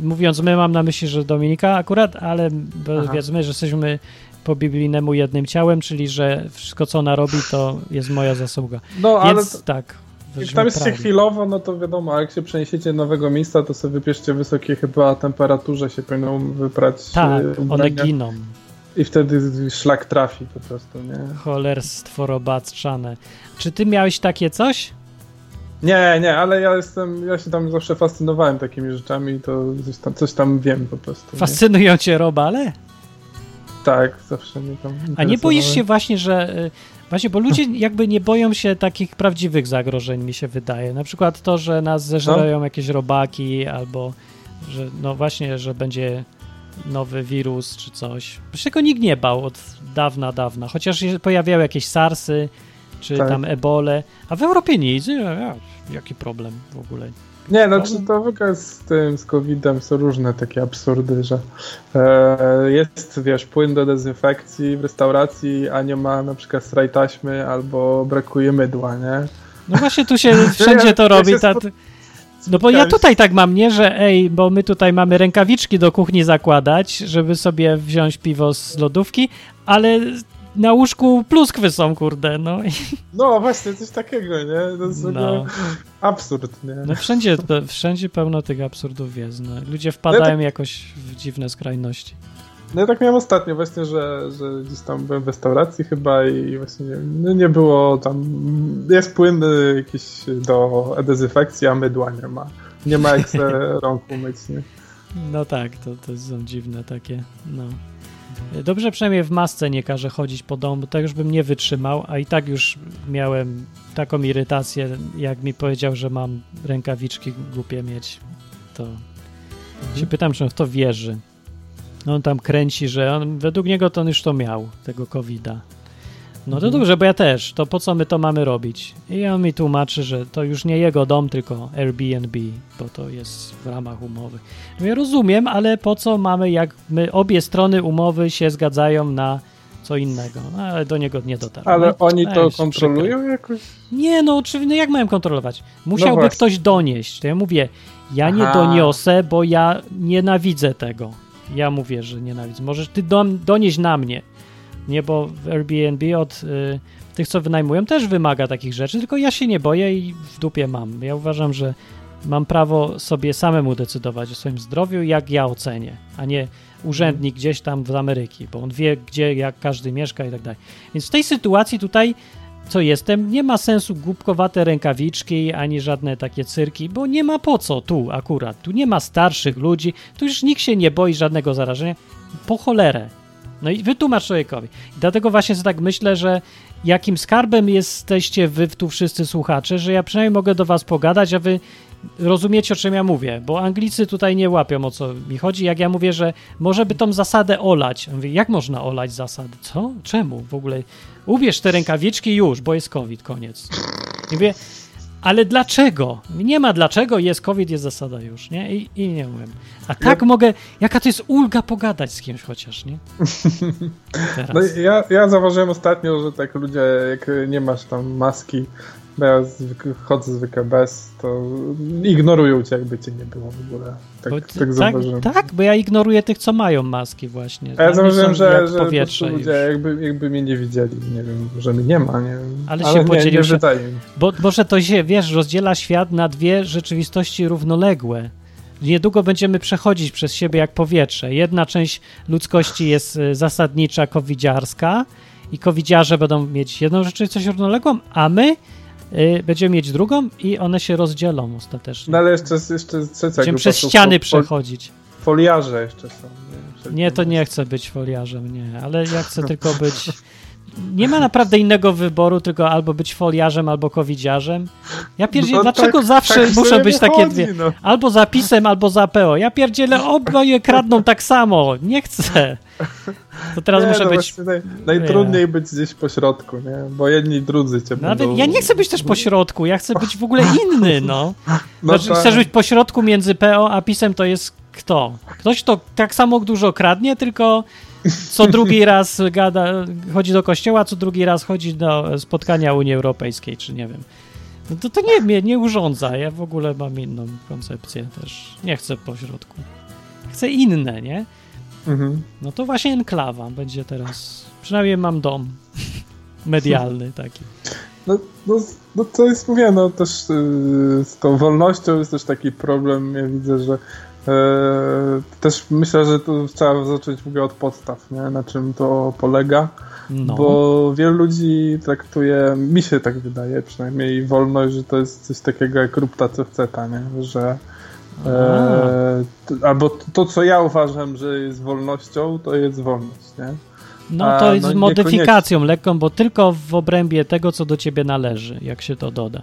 mówiąc my, mam na myśli, że Dominika akurat, ale Aha. powiedzmy, że jesteśmy po biblijnemu jednym ciałem, czyli że wszystko, co ona robi, to jest moja zasługa. No, ale Więc to, tak. jak tam jesteście chwilowo, no to wiadomo, a jak się przeniesiecie do nowego miejsca, to sobie wypieszcie wysokie chyba temperaturze się powinno wyprać Tak, e, one giną. I wtedy szlak trafi po prostu, nie? Cholerstwo robaczane. Czy ty miałeś takie coś? Nie, nie, ale ja jestem, ja się tam zawsze fascynowałem takimi rzeczami i to coś tam, coś tam wiem po prostu. Nie? Fascynują cię robale? Tak, zawsze mnie tam A nie boisz się właśnie, że. y, Właśnie, bo ludzie jakby nie boją się takich prawdziwych zagrożeń, mi się wydaje. Na przykład to, że nas zeżreją jakieś robaki, albo że no właśnie, że będzie nowy wirus czy coś. Się tego nikt nie bał od dawna, dawna. Chociaż się pojawiały jakieś SARSy, czy Tak. tam ebole, a w Europie nic. Ja, ja, jaki problem w ogóle? Nie, no czy to w ogóle z tym, z COVID-em są różne takie absurdy, że e, jest, wiesz, płyn do dezynfekcji w restauracji, a nie ma na przykład sraj taśmy albo brakuje mydła, nie? No właśnie tu się wszędzie to ja robi. się Ta, no bo ja tutaj tak mam, nie, że ej, bo my tutaj mamy rękawiczki do kuchni zakładać, żeby sobie wziąć piwo z lodówki, ale na łóżku pluskwy są, kurde, no. No właśnie, coś takiego, nie? To jest No, absurd, nie? no wszędzie, wszędzie pełno tych absurdów jest, no. Ludzie wpadają tak- jakoś w dziwne skrajności. No ja tak miałem ostatnio właśnie, że, że gdzieś tam byłem w restauracji chyba i właśnie nie, no nie było tam, jest płyn y, jakiś do dezynfekcji, a mydła nie ma. Nie ma jak se rąk umyć, nie? No tak, to, to są dziwne takie, no. Dobrze przynajmniej w masce nie każe chodzić po domu, tak już bym nie wytrzymał, a i tak już miałem taką irytację, jak mi powiedział, że mam rękawiczki głupie mieć, to się pytam, czy on w to wierzy. No on tam kręci, że on, według niego to on już to miał, tego covida. No to Mhm. dobrze, bo ja też, to po co my to mamy robić? I on mi tłumaczy, że to już nie jego dom, tylko Airbnb, bo to jest w ramach umowy. No ja rozumiem, ale po co mamy, jak my obie strony umowy się zgadzają na co innego, no, ale do niego nie dotarł. Ale No, oni to weź, kontrolują jakoś? przykro. Nie, no oczywiście, no jak mają kontrolować? Musiałby właśnie. ktoś donieść. To ja mówię, ja nie Aha. doniosę, bo ja nienawidzę tego. Ja mówię, że nienawidzę. Możesz ty do, donieść na mnie. Nie, bo w Airbnb od y, tych, co wynajmują, też wymaga takich rzeczy, tylko ja się nie boję i w dupie mam. Ja uważam, że mam prawo sobie samemu decydować o swoim zdrowiu, jak ja ocenię, a nie urzędnik gdzieś tam z Ameryki, bo on wie, gdzie, jak każdy mieszka i tak dalej. Więc w tej sytuacji tutaj, co jestem, nie ma sensu głupkowate rękawiczki, ani żadne takie cyrki, bo nie ma po co tu akurat. Tu nie ma starszych ludzi, tu już nikt się nie boi żadnego zarażenia. Po cholerę. No i wytłumacz człowiekowi. Dlatego właśnie tak myślę, że jakim skarbem jesteście wy tu wszyscy słuchacze, że ja przynajmniej mogę do was pogadać, a wy rozumiecie, o czym ja mówię, bo Anglicy tutaj nie łapią, o co mi chodzi. Jak ja mówię, że może by tą zasadę olać. Mówię, jak można olać zasady? Co? Czemu? W ogóle ubierz te rękawiczki już, bo jest COVID, koniec. I mówię, ale dlaczego? Nie ma dlaczego, jest COVID, jest zasada już, nie? I, i nie mówię. A tak mogę, jaka to jest ulga pogadać z kimś chociaż, nie? Teraz. No ja, ja zauważyłem ostatnio, że tak ludzie, jak nie masz tam maski, bo ja zwykle, chodzę zwykle bez, to ignorują cię, jakby cię nie było w ogóle. Tak, Bo- tak zauważyłem. tak, bo ja ignoruję tych, co mają maski właśnie. A ja zauważyłem, że, że po powietrze ludzie jakby, jakby mnie nie widzieli, nie wiem, że mnie nie ma, nie wiem. Ale się nie, nie się-. Bo może to się, wiesz, rozdziela świat na dwie rzeczywistości równoległe. Niedługo będziemy przechodzić przez siebie jak powietrze. Jedna część ludzkości jest y, zasadnicza, covidziarska i covidziarze będą mieć jedną rzeczywistość równoległą, a my będziemy mieć drugą i one się rozdzielą ostatecznie. No ale jeszcze, jeszcze będziemy przez ściany przechodzić. Foliarze jeszcze są. Nie, Nie, to nie chcę być foliarzem, nie, ale ja chcę tylko być... Nie ma naprawdę innego wyboru, tylko albo być foliarzem, albo covidziarzem. Ja pierdzielę, No dlaczego tak- zawsze tak muszą być takie wychodzi, dwie? no. Albo za pisem, albo za PO. Ja pierdzielę, oboje kradną tak samo. Nie chcę. To teraz nie, muszę no być... Naj, najtrudniej być gdzieś po środku, nie? Bo jedni drudzy cię Nawet, będą... ja nie chcę być też po środku, ja chcę być w ogóle inny, no. No Znaczy, tak. chcesz być po środku między PO a pisem, to jest kto? Ktoś, kto tak samo dużo kradnie, tylko co drugi raz gada, chodzi do kościoła, co drugi raz chodzi do spotkania Unii Europejskiej, czy nie wiem. No to, to nie mnie nie urządza. Ja w ogóle mam inną koncepcję też. Nie chcę po środku. Chcę inne, nie? Mhm. No to właśnie enklawa będzie teraz. Przynajmniej mam dom medialny taki. No, no, no to jest, mówię, no też yy, z tą wolnością jest też taki problem, ja widzę, że też myślę, że to trzeba zacząć w ogóle od podstaw, nie? na czym to polega, No. bo wielu ludzi traktuje, mi się tak wydaje przynajmniej, wolność, że to jest coś takiego jak rób ta co chce nie? że e, albo to, co ja uważam, że jest wolnością, to jest wolność, nie? No A, to jest no z modyfikacją lekką, bo tylko w obrębie tego, co do ciebie należy, jak się to doda.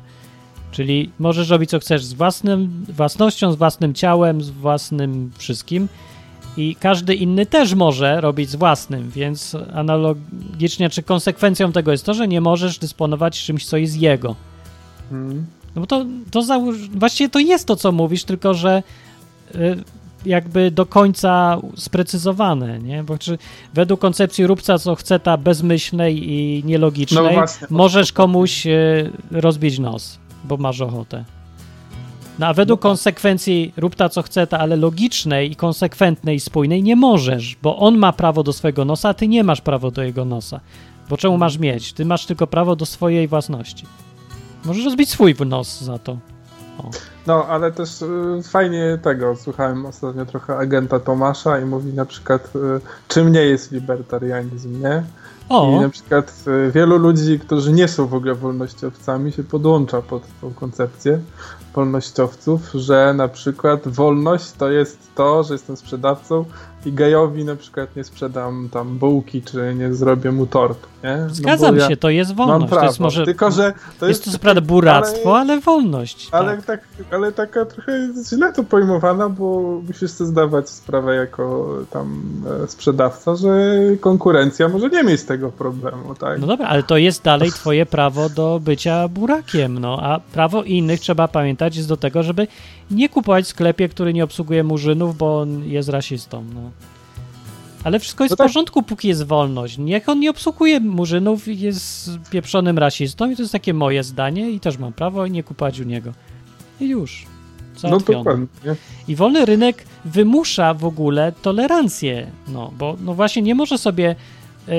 Czyli możesz robić co chcesz z własnym, własnością, z własnym ciałem, z własnym wszystkim i każdy inny też może robić z własnym, więc analogicznie, czy konsekwencją tego jest to, że nie możesz dysponować czymś, co jest jego. Hmm. No bo to, to załóż, właściwie to jest to, co mówisz, tylko że y, jakby do końca sprecyzowane, nie? Bo czy według koncepcji róbca, co chce ta bezmyślnej i nielogicznej, No właśnie. możesz komuś y, rozbić nos, bo masz ochotę. No a według No tak. konsekwencji rób ta, co chce ta, ale logicznej i konsekwentnej i spójnej nie możesz, bo on ma prawo do swojego nosa, a ty nie masz prawa do jego nosa. Bo czemu masz mieć? Ty masz tylko prawo do swojej własności. Możesz rozbić swój nos za to. No, ale też y, fajnie tego, słuchałem ostatnio trochę agenta Tomasza i mówi na przykład, y, czym nie jest libertarianizm, nie? I O, na przykład y, wielu ludzi, którzy nie są w ogóle wolnościowcami, się podłącza pod tą koncepcję wolnościowców, że na przykład wolność to jest to, że jestem sprzedawcą i gejowi na przykład nie sprzedam tam bułki, czy nie zrobię mu tortu, nie? No zgadzam ja się, to jest wolność. prawo, to jest może. tylko że to jest to co prawda buractwo, ale, wolność. ale, tak. tak, ale taka trochę jest źle to pojmowana, bo musisz sobie zdawać sprawę jako tam e, sprzedawca, że konkurencja może nie mieć tego problemu, tak? No dobra, ale to jest dalej twoje prawo do bycia burakiem, no, a prawo innych trzeba pamiętać jest do tego, żeby nie kupować w sklepie, który nie obsługuje murzynów, bo on jest rasistą, no. Ale wszystko jest No w tak. porządku, póki jest wolność. Niech on nie obsługuje murzynów i jest pieprzonym rasistą i to jest takie moje zdanie i też mam prawo nie kupować u niego. I już. No dokładnie. nie? I wolny rynek wymusza w ogóle tolerancję, no bo no właśnie nie może sobie y,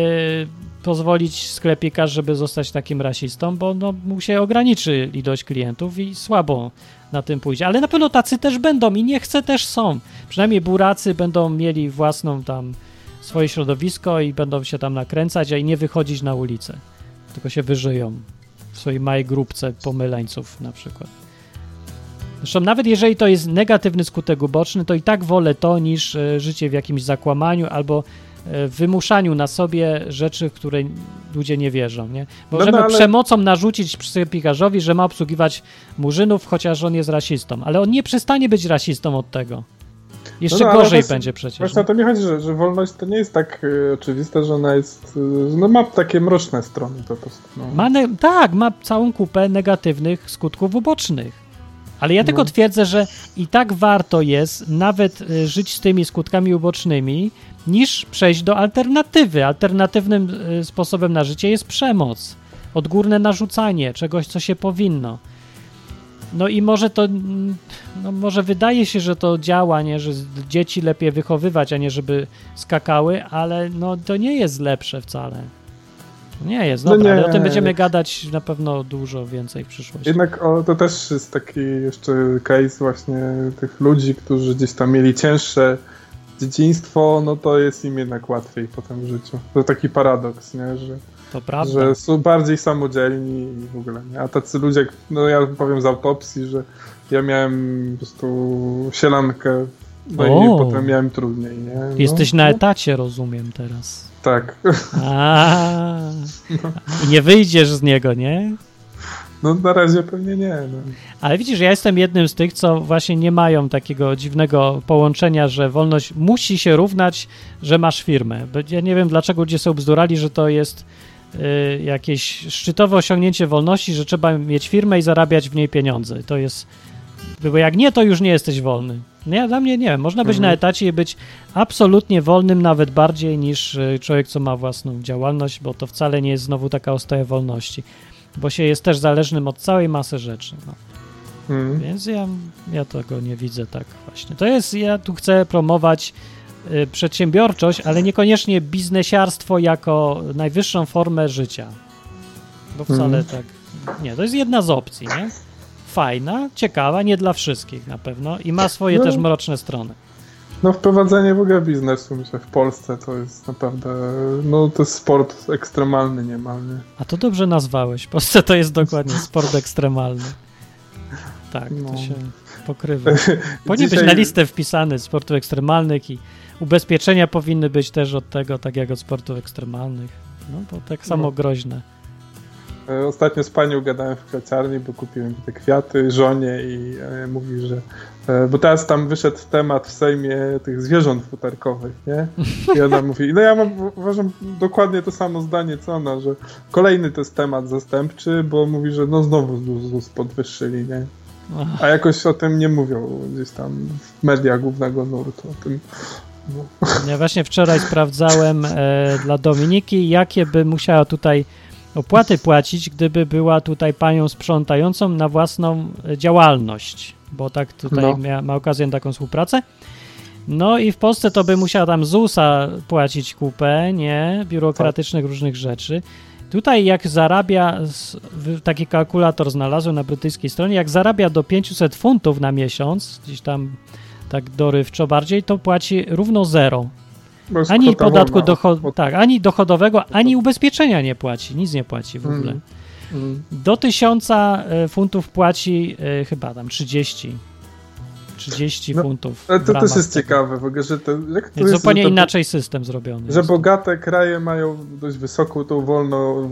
pozwolić sklepikarz, żeby zostać takim rasistą, bo no, mu się ograniczy ilość klientów i słabo na tym pójdzie. Ale na pewno tacy też będą i nie chcę też są. Przynajmniej buracy będą mieli własną tam swoje środowisko i będą się tam nakręcać, a i nie wychodzić na ulicę. Tylko się wyżyją w swojej małej grupce pomyleńców na przykład. Zresztą nawet jeżeli to jest negatywny skutek uboczny, to i tak wolę to niż e, życie w jakimś zakłamaniu albo wymuszaniu na sobie rzeczy, w które ludzie nie wierzą, nie? No, Możemy no, ale- przemocą narzucić sklepikarzowi, że ma obsługiwać murzynów, chociaż on jest rasistą, ale on nie przestanie być rasistą od tego. Jeszcze No, no, gorzej właśnie- będzie przecież. Właśnie o to mi chodzi, że, że wolność to nie jest tak y, oczywiste, że ona jest. Y, no ma takie mroczne strony po prostu. No. Ma tak, ma całą kupę negatywnych skutków ubocznych. Ale ja tylko No. twierdzę, że i tak warto jest nawet y, żyć z tymi skutkami ubocznymi, niż przejść do alternatywy. Alternatywnym y, sposobem na życie jest przemoc, odgórne narzucanie czegoś, co się powinno. No i może to, no może wydaje się, że to działa, nie, że dzieci lepiej wychowywać, a nie żeby skakały, ale no to nie jest lepsze wcale. Nie jest, No dobra, nie. ale o tym będziemy gadać na pewno dużo więcej w przyszłości. Jednak o, to też jest taki jeszcze case właśnie tych ludzi, którzy gdzieś tam mieli cięższe dzieciństwo, no to jest im jednak łatwiej potem w życiu. To taki paradoks, nie? Że, To prawda. że są bardziej samodzielni i w ogóle, nie? A tacy ludzie, no ja powiem z autopsji, że ja miałem po prostu sielankę, no O. i potem miałem trudniej, nie? No, Jesteś na no, etacie, rozumiem teraz. Tak. A, I nie wyjdziesz z niego, nie? No na razie pewnie nie. No. Ale widzisz, ja jestem jednym z tych, co właśnie nie mają takiego dziwnego połączenia, że wolność musi się równać, że masz firmę. Bo Ja nie wiem, dlaczego ludzie są bzdurali, że to jest y, jakieś szczytowe osiągnięcie wolności, że trzeba mieć firmę i zarabiać w niej pieniądze. To jest... Bo jak nie, to już nie jesteś wolny. Nie, dla mnie nie wiem. Można być Mhm. na etacie i być absolutnie wolnym, nawet bardziej niż y, człowiek, co ma własną działalność, bo to wcale nie jest znowu taka ostoja wolności. Bo się jest też zależnym od całej masy rzeczy. No. Mm. Więc ja, ja tego nie widzę tak właśnie. To jest, ja tu chcę promować y, przedsiębiorczość, ale niekoniecznie biznesiarstwo jako najwyższą formę życia. Bo wcale Mhm. tak. Nie, to jest jedna z opcji, nie? Fajna, ciekawa, nie dla wszystkich na pewno i ma swoje No. też mroczne strony. No wprowadzenie w ogóle biznesu myślę w Polsce to jest naprawdę, no to jest sport ekstremalny niemalnie. A to dobrze nazwałeś. W Polsce to jest dokładnie sport ekstremalny. Tak, to No. się pokrywa. Powinien być Dzisiaj- na listę wpisany sportów ekstremalnych i ubezpieczenia powinny być też od tego, tak jak od sportów ekstremalnych. No bo tak samo No. groźne. E, Ostatnio z panią gadałem w kwiaciarni, bo kupiłem te kwiaty żonie i e, mówi, że e, bo teraz tam wyszedł temat w Sejmie tych zwierząt futerkowych, nie? I ona mówi, no ja mam, uważam dokładnie to samo zdanie co ona, że kolejny to jest temat zastępczy, bo mówi, że no znowu ZUS, podwyższyli, nie? A jakoś o tym nie mówią gdzieś tam w mediach głównego nurtu. O tym. No. Ja właśnie wczoraj sprawdzałem e, dla Dominiki, jakie by musiała tutaj opłaty płacić, gdyby była tutaj panią sprzątającą na własną e, działalność, bo tak tutaj No. mia, ma okazję na taką współpracę. No i w Polsce to by musiała tam ZUS-a płacić kupę, nie? Biurokratycznych różnych rzeczy. Tutaj jak zarabia, taki kalkulator znalazłem na brytyjskiej stronie, jak zarabia do 500 funtów na miesiąc, gdzieś tam tak dorywczo bardziej, to płaci równo zero. Jest Ani podatku wolna docho- od- tak, ani dochodowego, ani ubezpieczenia nie płaci, nic nie płaci w ogóle. Mm. Mm. Do 1000 e, funtów płaci e, chyba tam 30. 30 No, funtów. W to też jest tego. ciekawe w ogóle, że to, jak to Jest jest, zupełnie to, inaczej system zrobiony. że jest. bogate kraje mają dość wysoką tą wolną,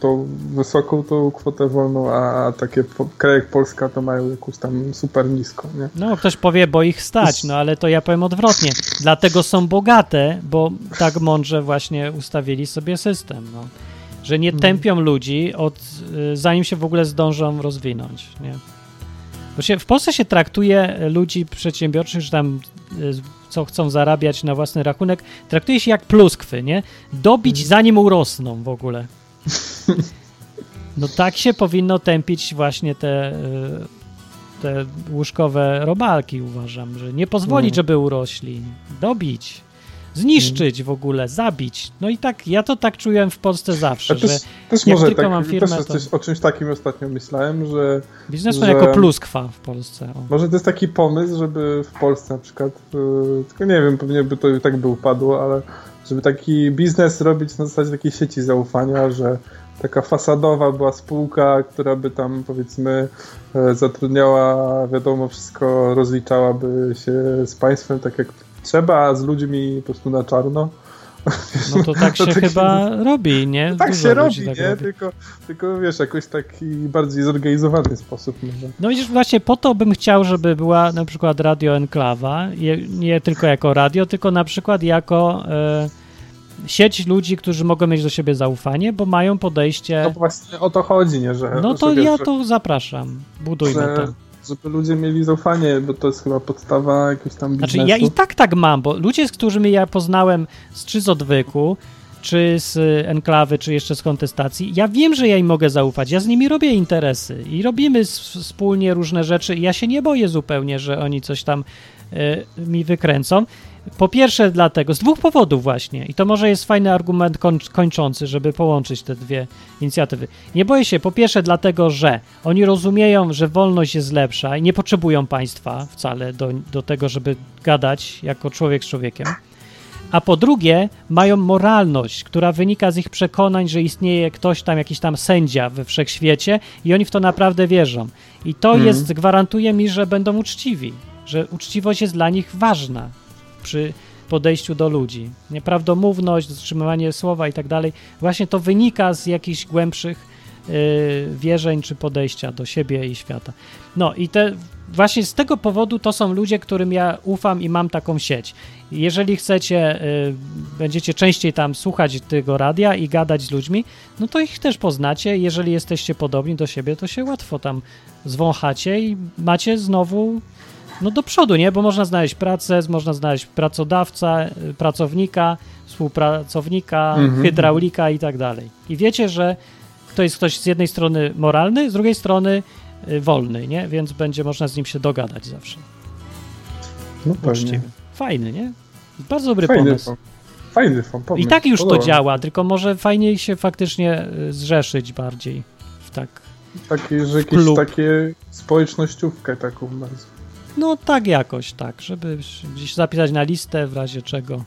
tą wysoką tą kwotę wolną, a, takie kraje jak Polska to mają jakąś tam super niską, nie? No, ktoś powie, bo ich stać, no ale to ja powiem odwrotnie. Dlatego są bogate, bo tak mądrze właśnie ustawili sobie system, no. Że nie Mhm. tępią ludzi, od, y, zanim się w ogóle zdążą rozwinąć, nie? Bo się, w Polsce się traktuje ludzi przedsiębiorczych, że tam y, co chcą zarabiać na własny rachunek, traktuje się jak pluskwy, nie? Dobić Mhm. zanim urosną w ogóle. No tak się powinno tępić właśnie te, y, te łóżkowe robalki, uważam, że nie pozwolić, Mhm. żeby urośli. Dobić. Zniszczyć w ogóle, zabić. No i tak, ja to tak czułem w Polsce zawsze, Ja że też, też jak może tylko tak, mam firmę, też to- o czymś takim ostatnio myślałem, że biznesmen że- jako pluskwa w Polsce. O. może to jest taki pomysł, żeby w Polsce na przykład, yy, tylko nie wiem, pewnie by to i tak by upadło, ale żeby taki biznes robić na zasadzie takiej sieci zaufania, że taka fasadowa była spółka, która by tam powiedzmy e, zatrudniała, wiadomo, wszystko rozliczałaby się z państwem tak jak trzeba, z ludźmi po prostu na czarno. No to tak się taki- chyba robi, nie? Tak Dużo się robi, tak nie? robi. Tylko, tylko wiesz, jakoś taki bardziej zorganizowany sposób może. No widzisz, właśnie po to bym chciał, żeby była na przykład Radio Enklawa, nie tylko jako radio, tylko na przykład jako e, sieć ludzi, którzy mogą mieć do siebie zaufanie, bo mają No podejście. bo właśnie o to chodzi, nie? Że, No to ja że- to zapraszam. Budujmy że, to. Żeby ludzie mieli zaufanie, bo to jest chyba podstawa jakiegoś tam biznesu. Znaczy ja i tak tak mam, bo ludzie, z którymi ja poznałem z, czy z odwyku, czy z enklawy, czy jeszcze z kontestacji, ja wiem, że ja im mogę zaufać. Ja z nimi robię interesy i robimy wspólnie różne rzeczy. Ja się nie boję zupełnie, że oni coś tam mi wykręcą. Po pierwsze dlatego, z dwóch powodów właśnie, i to może jest fajny argument koń, kończący, żeby połączyć te dwie inicjatywy. Nie boję się, po pierwsze dlatego, że oni rozumieją, że wolność jest lepsza i nie potrzebują państwa wcale do, do tego, żeby gadać jako człowiek z człowiekiem. A po drugie, mają moralność, która wynika z ich przekonań, że istnieje ktoś tam, jakiś tam sędzia we wszechświecie i oni w to naprawdę wierzą. I to Mhm. jest, gwarantuje mi, że będą uczciwi, że uczciwość jest dla nich ważna przy podejściu do ludzi. Nieprawdomówność, dotrzymywanie słowa i tak dalej. Właśnie to wynika z jakichś głębszych y, wierzeń czy podejścia do siebie i świata. No i te, właśnie z tego powodu to są ludzie, którym ja ufam i mam taką sieć. Jeżeli chcecie, y, będziecie częściej tam słuchać tego radia i gadać z ludźmi, no to ich też poznacie. Jeżeli jesteście podobni do siebie, to się łatwo tam zwąchacie i macie znowu no do przodu, nie? Bo można znaleźć pracę, można znaleźć pracodawca, y, pracownika, współpracownika, Mhm. hydraulika i tak dalej. I wiecie, że to jest ktoś z jednej strony moralny, z drugiej strony y, wolny, nie? Więc będzie można z nim się dogadać zawsze. No pewnie. Fajny, nie? Bardzo dobry Fajny, pomysł. pom- fajny pom- pomysł. I tak już to Podoba się. działa, tylko może fajniej się faktycznie y, zrzeszyć bardziej w tak. Takie, że jakieś klub. takie społecznościówkę taką nazwę. No tak jakoś, tak, żeby gdzieś zapisać na listę w razie czego.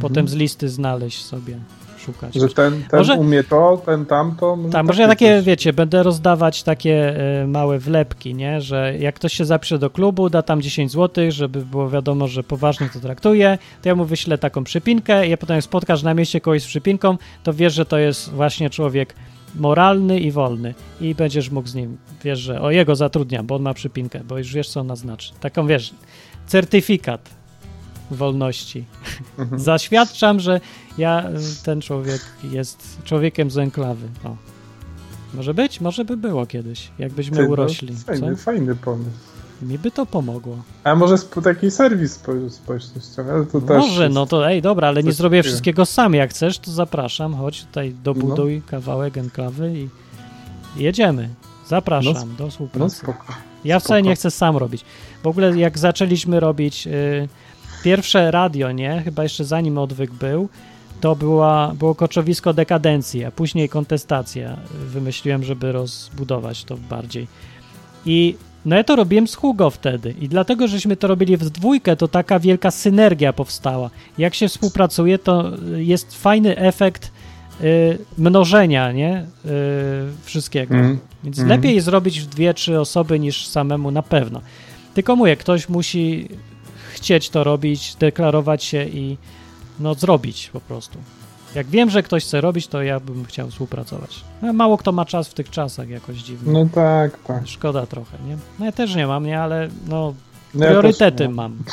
Potem z listy znaleźć sobie, szukać. Mhm. Że ten, ten Może- umie to, ten tamto. Może Tak, może ja takie, coś. wiecie, będę rozdawać takie e, małe wlepki, nie? Że jak ktoś się zapisze do klubu, da tam 10 zł, żeby było wiadomo, że poważnie to traktuje, to ja mu wyślę taką przypinkę i potem jak spotkasz na mieście kogoś z przypinką, to wiesz, że to jest właśnie człowiek moralny i wolny i będziesz mógł z nim, wiesz, że o jego zatrudniam, bo on ma przypinkę, bo już wiesz, co ona znaczy. Taką, wiesz, certyfikat wolności. Mhm. Zaświadczam, że ja, ten człowiek jest człowiekiem z enklawy. O. Może być? Może by było kiedyś, jakbyśmy Ty, no, urośli. Fajny, Co? fajny pomysł. Mi by to pomogło. A może taki serwis spo- społecznościowy, to Może, no to ej, dobra, ale nie zrobię wszystkiego sam. Jak chcesz, to zapraszam. Chodź tutaj, dobuduj No. kawałek enklawy i jedziemy. Zapraszam do No współpracy. spoko. Ja wcale Spoko. nie chcę sam robić. W ogóle jak zaczęliśmy robić y, pierwsze radio, nie? Chyba jeszcze zanim odwyk był, to była, było koczowisko dekadencji, a później kontestacja. Wymyśliłem, żeby rozbudować to bardziej. I no ja to robiłem z Hugo wtedy i dlatego, żeśmy to robili w dwójkę, to taka wielka synergia powstała. Jak się współpracuje, to jest fajny efekt y, mnożenia, nie? Y, wszystkiego. Mhm. Więc Mhm. lepiej zrobić w dwie, trzy osoby niż samemu na pewno. Tylko mówię, ktoś musi chcieć to robić, deklarować się i no zrobić po prostu. Jak wiem, że ktoś chce robić, to ja bym chciał współpracować. No, mało kto ma czas w tych czasach jakoś dziwnie. No tak, tak. Szkoda trochę, nie? No ja też nie mam, nie? Ale no No ja priorytety nie mam.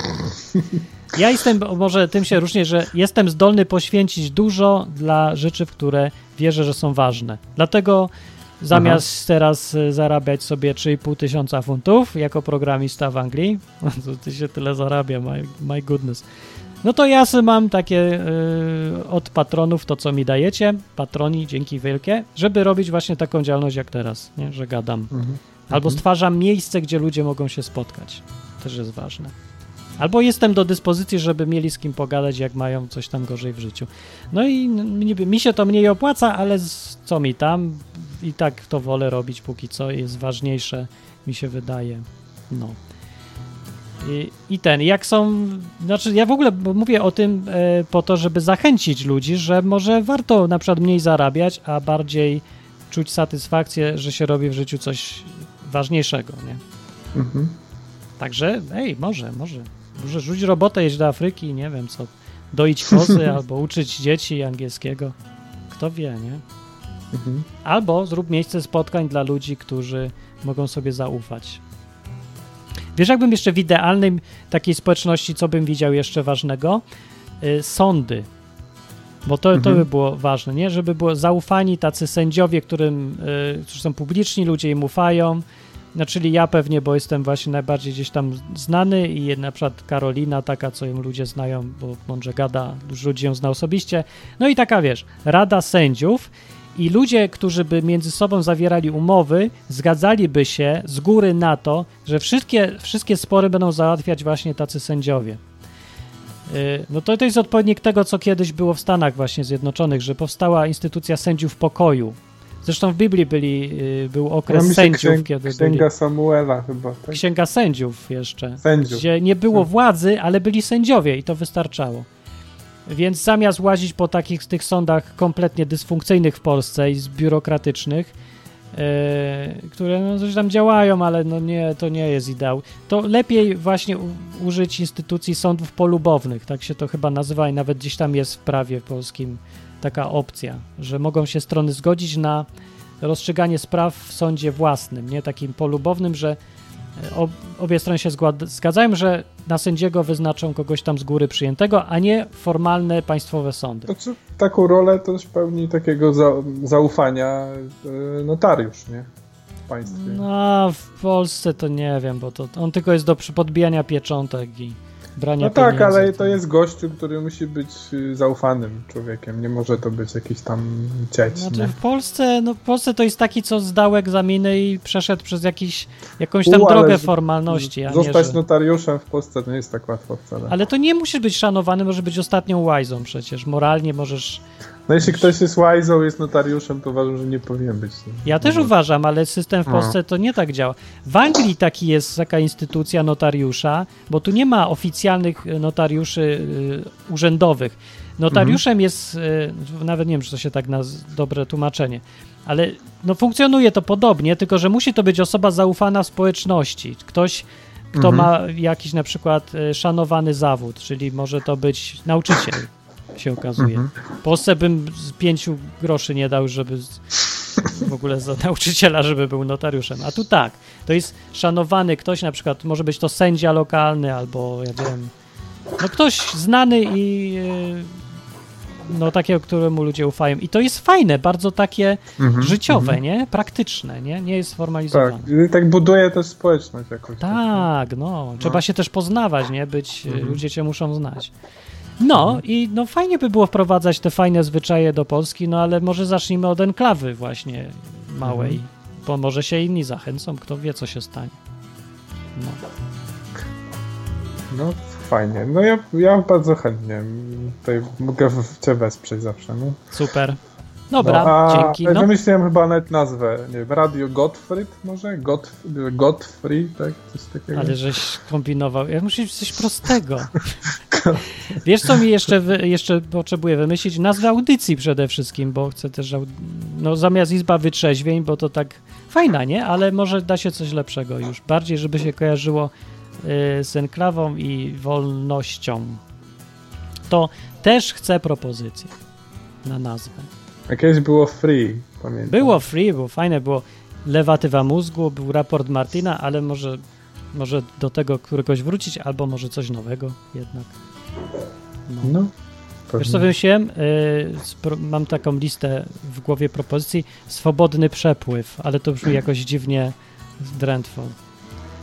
Ja jestem, może tym się różnię, że jestem zdolny poświęcić dużo dla rzeczy, w które wierzę, że są ważne. Dlatego Zamiast teraz y, zarabiać sobie 3,5 tysiąca funtów jako programista w Anglii, to ty się tyle zarabia, my, my goodness. No to ja mam takie y, od patronów to, co mi dajecie, patroni, dzięki wielkie, żeby robić właśnie taką działalność jak teraz, nie? że gadam. Mhm. Albo stwarzam miejsce, gdzie ludzie mogą się spotkać. Też jest ważne. Albo jestem do dyspozycji, żeby mieli z kim pogadać, jak mają coś tam gorzej w życiu. No i niby, mi się to mniej opłaca, ale z, co mi tam? I tak to wolę robić póki co. Jest ważniejsze, mi się wydaje. No. I, I ten, jak są. Znaczy, ja w ogóle mówię o tym e, po to, żeby zachęcić ludzi, że może warto na przykład mniej zarabiać, a bardziej czuć satysfakcję, że się robi w życiu coś ważniejszego, nie? Mhm. Także, ej, może, może. Może rzuć robotę, jeźdź do Afryki, nie wiem co. Doić kozy albo uczyć dzieci angielskiego. Kto wie, nie? Mhm. Albo zrób miejsce spotkań dla ludzi, którzy mogą sobie zaufać. Wiesz, jakbym jeszcze w idealnej takiej społeczności, co bym widział jeszcze ważnego? Y, sądy. Bo to, to Mhm. by było ważne, nie? Żeby było zaufani tacy sędziowie, którym, y, którzy są publiczni, ludzie im ufają. No, czyli ja pewnie, bo jestem właśnie najbardziej gdzieś tam znany i na przykład Karolina, taka, co ją ludzie znają, bo mądrze gada, dużo ludzi ją zna osobiście. No i taka, wiesz, rada sędziów i ludzie, którzy by między sobą zawierali umowy, zgadzaliby się z góry na to, że wszystkie, wszystkie spory będą załatwiać właśnie tacy sędziowie. Yy, No to, to jest odpowiednik tego, co kiedyś było w Stanach właśnie Zjednoczonych, że powstała instytucja sędziów pokoju. Zresztą w Biblii byli, yy, był okres sędziów, księg, kiedy byli... księga Samuela chyba, tak? Księga sędziów jeszcze. Sędziów. Gdzie nie było Tak. władzy, ale byli sędziowie i to wystarczało. Więc zamiast łazić po takich tych sądach kompletnie dysfunkcyjnych w Polsce i z biurokratycznych, e, które no, coś tam działają, ale no nie, to nie jest ideał, to lepiej właśnie u, użyć instytucji sądów polubownych, tak się to chyba nazywa i nawet gdzieś tam jest w prawie polskim taka opcja, że mogą się strony zgodzić na rozstrzyganie spraw w sądzie własnym, nie takim polubownym, że obie strony się zgadzają, że na sędziego wyznaczą kogoś tam z góry przyjętego, a nie formalne państwowe sądy. Znaczy, taką rolę też pełni takiego za, zaufania e, notariusz, nie? W państwie. No, w Polsce to nie wiem, bo to on tylko jest do podbijania pieczątek i brania No tak, pieniędzy. ale to jest gościu, który musi być y, zaufanym człowiekiem. Nie może to być jakiś tam cieć. Znaczy nie? w Polsce, no w Polsce to jest taki, co zdał egzaminy i przeszedł przez jakiś, jakąś tam U, drogę formalności, a nie, Zostać że... notariuszem w Polsce to nie jest tak łatwo wcale. Ale to nie musisz być szanowany, może być ostatnią łajzą przecież. Moralnie możesz... No jeśli ktoś jest łajzą, jest notariuszem, to uważam, że nie powinien być. Ja też No. uważam, ale system w No. Polsce to nie tak działa. W Anglii taki jest taka instytucja notariusza, bo tu nie ma oficjalnych y, notariuszy y, urzędowych. Notariuszem Mhm. jest, y, nawet nie wiem, czy to się tak na dobre tłumaczenie, ale no funkcjonuje to podobnie, tylko że musi to być osoba zaufana w społeczności. Ktoś, kto Mhm. ma jakiś na przykład y, szanowany zawód, czyli może to być nauczyciel, się okazuje. Mhm. W Polsce bym z pięciu groszy nie dał, żeby w ogóle za nauczyciela, żeby był notariuszem. A tu tak, to jest szanowany ktoś, na przykład może być to sędzia lokalny albo ja wiem, no ktoś znany i yy, no takiego, któremu ludzie ufają. I to jest fajne, bardzo takie Mhm. życiowe, nie? Praktyczne, nie? Nie jest sformalizowane. Tak, tak buduje też społeczność jakoś. Tak, no. Trzeba No. się też poznawać, nie? Być, Mhm. ludzie cię muszą znać. No i no fajnie by było wprowadzać te fajne zwyczaje do Polski, no ale może zacznijmy od enklawy właśnie małej, Mhm. bo może się inni zachęcą, kto wie, co się stanie. No. No fajnie. No ja, ja bardzo chętnie. Tutaj mogę w- cię wesprzeć zawsze. No. Super. Dobra, no, dzięki. No. Wymyśliłem chyba nawet nazwę. Nie wiem, Radio Gottfried może? Gott, Gottfried, tak? Coś takiego. Ale żeś kombinował. Ja muszę coś prostego. Wiesz, co mi jeszcze, jeszcze potrzebuję wymyślić? Nazwę audycji przede wszystkim, bo chcę też, no zamiast Izba Wytrzeźwień, bo to tak fajna, nie? Ale może da się coś lepszego już. Bardziej, żeby się kojarzyło y, z enklawą i wolnością. To też chcę propozycję na nazwę. Jakieś było free, pamiętam. Było free, było fajne, było lewatywa mózgu, był raport Martina, ale może, może do tego któregoś wrócić, albo może coś nowego jednak. No. No, pewnie. Wiesz co wymyśliłem? Y, mam taką listę w głowie propozycji. Swobodny przepływ, ale to brzmi jakoś dziwnie drętwo.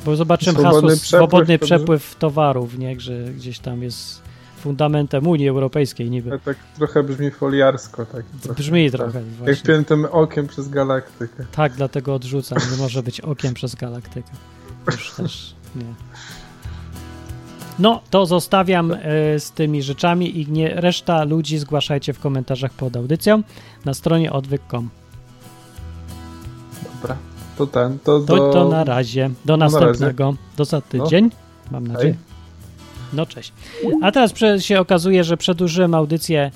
Bo zobaczyłem Swobodny hasło przepływ swobodny przepływ towarów, nie? Że gdzieś tam jest fundamentem Unii Europejskiej niby. Ale tak trochę brzmi foliarsko. Tak, trochę. Brzmi trochę Jak właśnie. piętym okiem przez galaktykę. Tak, dlatego odrzucam. Nie może być okiem przez galaktykę. Już też nie. No, to zostawiam e, z tymi rzeczami i nie, reszta ludzi zgłaszajcie w komentarzach pod audycją na stronie odwyk.com. Dobra. To ten, to To, do... to na razie. Do na razie. następnego. Do za tydzień. Mam nadzieję. No cześć. A teraz się okazuje, że przedłużyłem audycję,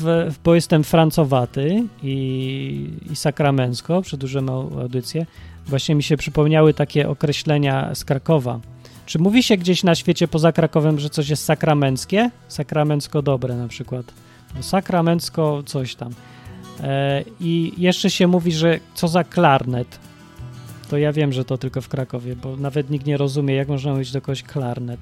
w, bo jestem francowaty i, i sakramencko. Przedłużyłem au- audycję. Właśnie mi się przypomniały takie określenia z Krakowa. Czy mówi się gdzieś na świecie poza Krakowem, że coś jest sakramenckie? Sakramencko dobre na przykład. No, Sakramencko coś tam. E, I jeszcze się mówi, że co za klarnet. To ja wiem, że to tylko w Krakowie, bo nawet nikt nie rozumie, jak można mówić do kogoś klarnet.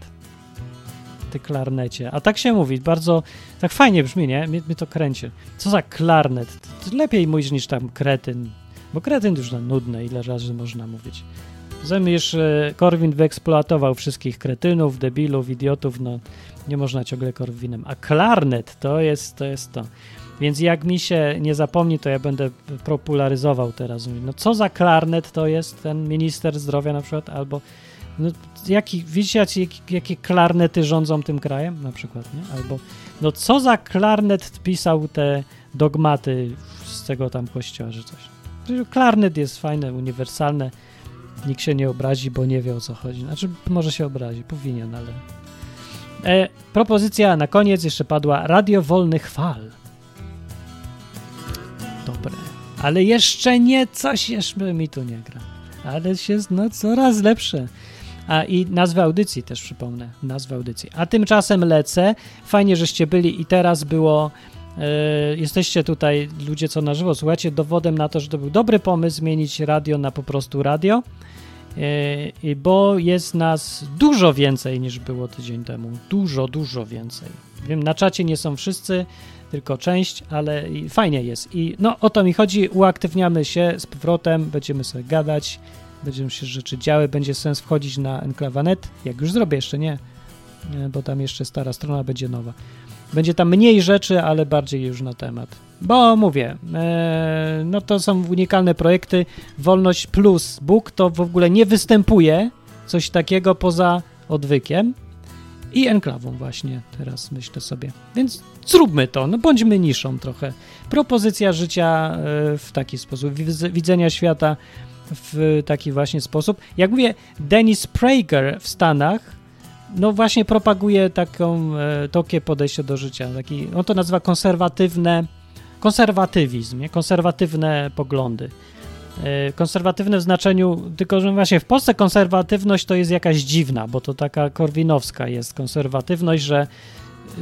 Ty klarnecie. A tak się mówi, bardzo, tak fajnie brzmi, nie? Mnie, mnie to kręci. Co za klarnet? To lepiej mówić niż tam kretyn, bo kretyn już na nudne, ile razy można mówić. Już e, Korwin wyeksploatował wszystkich kretynów, debilów, idiotów, no nie można ciągle Korwinem. A klarnet to jest to. Jest to. Więc jak mi się nie zapomni, to ja będę popularyzował teraz. No co za klarnet to jest ten minister zdrowia na przykład, albo no, jaki, widzicie jakie, jakie klarnety rządzą tym krajem na przykład, nie? Albo no co za klarnet pisał te dogmaty z tego tam kościoła, że coś. Klarnet jest fajne, uniwersalne, nikt się nie obrazi, bo nie wie o co chodzi. Znaczy może się obrazi, powinien, ale... E, propozycja na koniec jeszcze padła Radio Wolnych Fal. Dobre. Ale jeszcze nie, coś jeszcze mi tu nie gra. Ale się no coraz lepsze. A i nazwę audycji też przypomnę. Nazwę audycji. A tymczasem lecę. Fajnie, żeście byli i teraz było. e, jesteście tutaj, ludzie co na żywo, słuchajcie, dowodem na to, że to był dobry pomysł zmienić radio na po prostu radio. I bo jest nas dużo więcej niż było tydzień temu. Dużo, dużo więcej. Wiem, na czacie nie są wszyscy, tylko część, ale fajnie jest. I no o to mi chodzi, uaktywniamy się z powrotem, będziemy sobie gadać, będziemy się rzeczy działy, będzie sens wchodzić na enklawa.net, jak już zrobię, jeszcze nie, nie, bo tam jeszcze stara strona będzie nowa. Będzie tam mniej rzeczy, ale bardziej już na temat. Bo mówię, e, no to są unikalne projekty. Wolność plus Bóg to w ogóle nie występuje coś takiego poza odwykiem i enklawą właśnie teraz myślę sobie. Więc zróbmy to, no bądźmy niszą trochę. Propozycja życia e, w taki sposób, widz- widzenia świata w taki właśnie sposób. Jak mówię, Dennis Prager w Stanach no właśnie propaguje taką e, takie podejście do życia. Taki, on to nazywa konserwatywne, konserwatywizm, nie? konserwatywne poglądy. E, Konserwatywne w znaczeniu, tylko że właśnie w Polsce konserwatywność to jest jakaś dziwna, bo to taka korwinowska jest konserwatywność, że,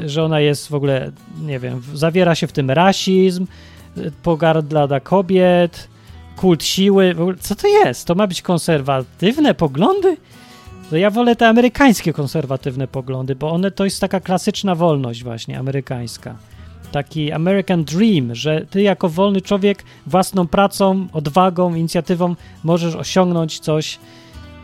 że ona jest w ogóle, nie wiem, zawiera się w tym rasizm, e, pogarda dla kobiet, kult siły. Co to jest? To ma być konserwatywne poglądy? Ja wolę te amerykańskie konserwatywne poglądy, bo one to jest taka klasyczna wolność właśnie amerykańska. Taki American Dream, że ty jako wolny człowiek własną pracą, odwagą, inicjatywą możesz osiągnąć coś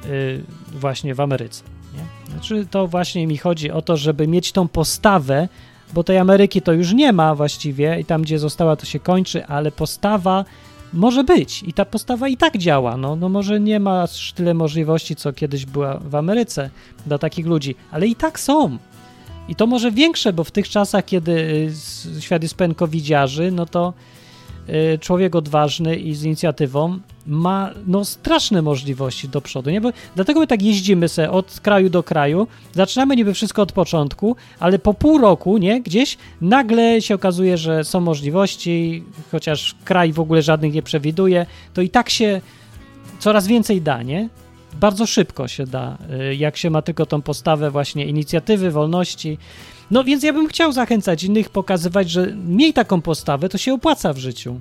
yy, właśnie w Ameryce. Nie? Znaczy to właśnie mi chodzi o to, żeby mieć tą postawę, bo tej Ameryki to już nie ma właściwie i tam, gdzie została, to się kończy, ale postawa może być i ta postawa i tak działa. No, no może nie ma aż tyle możliwości, co kiedyś była w Ameryce dla takich ludzi, ale i tak są. I to może większe, bo w tych czasach, kiedy y, świat jest pełen covidziarzy, no to y, człowiek odważny i z inicjatywą ma no, straszne możliwości do przodu, nie? Bo dlatego my tak jeździmy se od kraju do kraju, zaczynamy niby wszystko od początku, ale po pół roku, nie, gdzieś nagle się okazuje, że są możliwości, chociaż kraj w ogóle żadnych nie przewiduje, to i tak się coraz więcej da, nie? Bardzo szybko się da, y, jak się ma tylko tą postawę właśnie inicjatywy, wolności. No więc ja bym chciał zachęcać innych, pokazywać, że miej taką postawę, to się opłaca w życiu.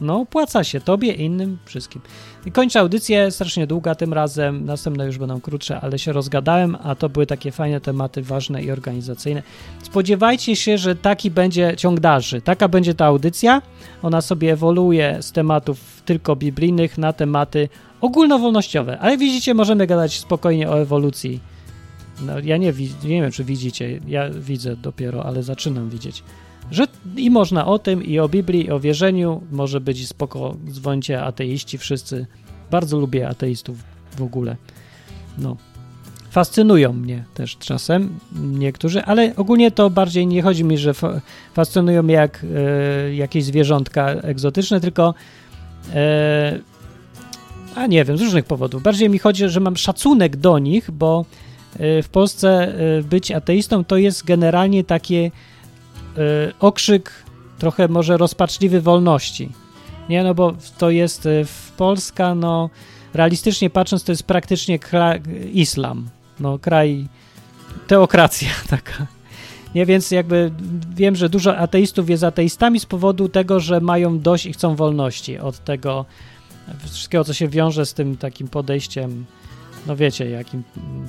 No, opłaca się tobie, innym, wszystkim. I kończę audycję, strasznie długa tym razem, następne już będą krótsze, ale się rozgadałem, a to były takie fajne tematy, ważne i organizacyjne. Spodziewajcie się, że taki będzie ciąg dalszy. Taka będzie ta audycja. Ona sobie ewoluuje z tematów tylko biblijnych na tematy ogólnowolnościowe. Ale widzicie, możemy gadać spokojnie o ewolucji. No, ja nie, nie wiem, czy widzicie. Ja widzę dopiero, ale zaczynam widzieć że i można o tym, i o Biblii, i o wierzeniu, może być spoko, dzwońcie ateiści wszyscy. Bardzo lubię ateistów w ogóle. No. Fascynują mnie też czasem niektórzy, ale ogólnie to bardziej nie chodzi mi, że fa fascynują mnie jak e, jakieś zwierzątka egzotyczne, tylko e, a nie wiem, z różnych powodów. Bardziej mi chodzi, że mam szacunek do nich, bo e, w Polsce być ateistą to jest generalnie takie okrzyk trochę może rozpaczliwy wolności. Nie, no bo to jest y, w Polska, no realistycznie patrząc, to jest praktycznie islam. No kraj, teokracja taka. Nie, więc jakby wiem, że dużo ateistów jest ateistami z powodu tego, że mają dość i chcą wolności od tego wszystkiego, co się wiąże z tym takim podejściem no wiecie, jakim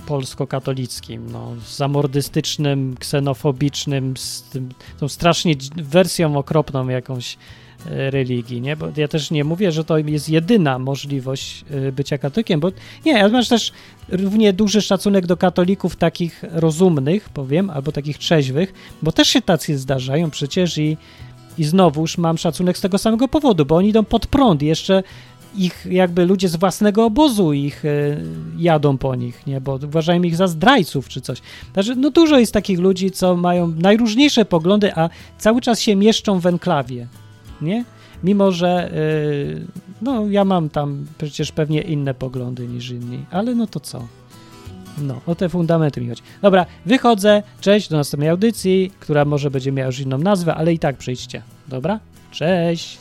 polsko-katolickim, no, zamordystycznym, ksenofobicznym, z tym, tą strasznie wersją okropną jakąś e, religii, nie? Bo ja też nie mówię, że to jest jedyna możliwość e, bycia katolikiem, bo nie, ja masz też równie duży szacunek do katolików takich rozumnych, powiem, albo takich trzeźwych, bo też się tacy zdarzają przecież i i znowuż mam szacunek z tego samego powodu, bo oni idą pod prąd. Jeszcze ich jakby ludzie z własnego obozu ich e, jadą po nich, nie, bo uważają ich za zdrajców czy coś. Także no dużo jest takich ludzi, co mają najróżniejsze poglądy, a cały czas się mieszczą w enklawie, nie? Mimo, że e, no ja mam tam przecież pewnie inne poglądy niż inni, ale no to co? No, o te fundamenty mi chodzi. Dobra, wychodzę, cześć, do następnej audycji, która może będzie miała już inną nazwę, ale i tak przyjdźcie, dobra? Cześć!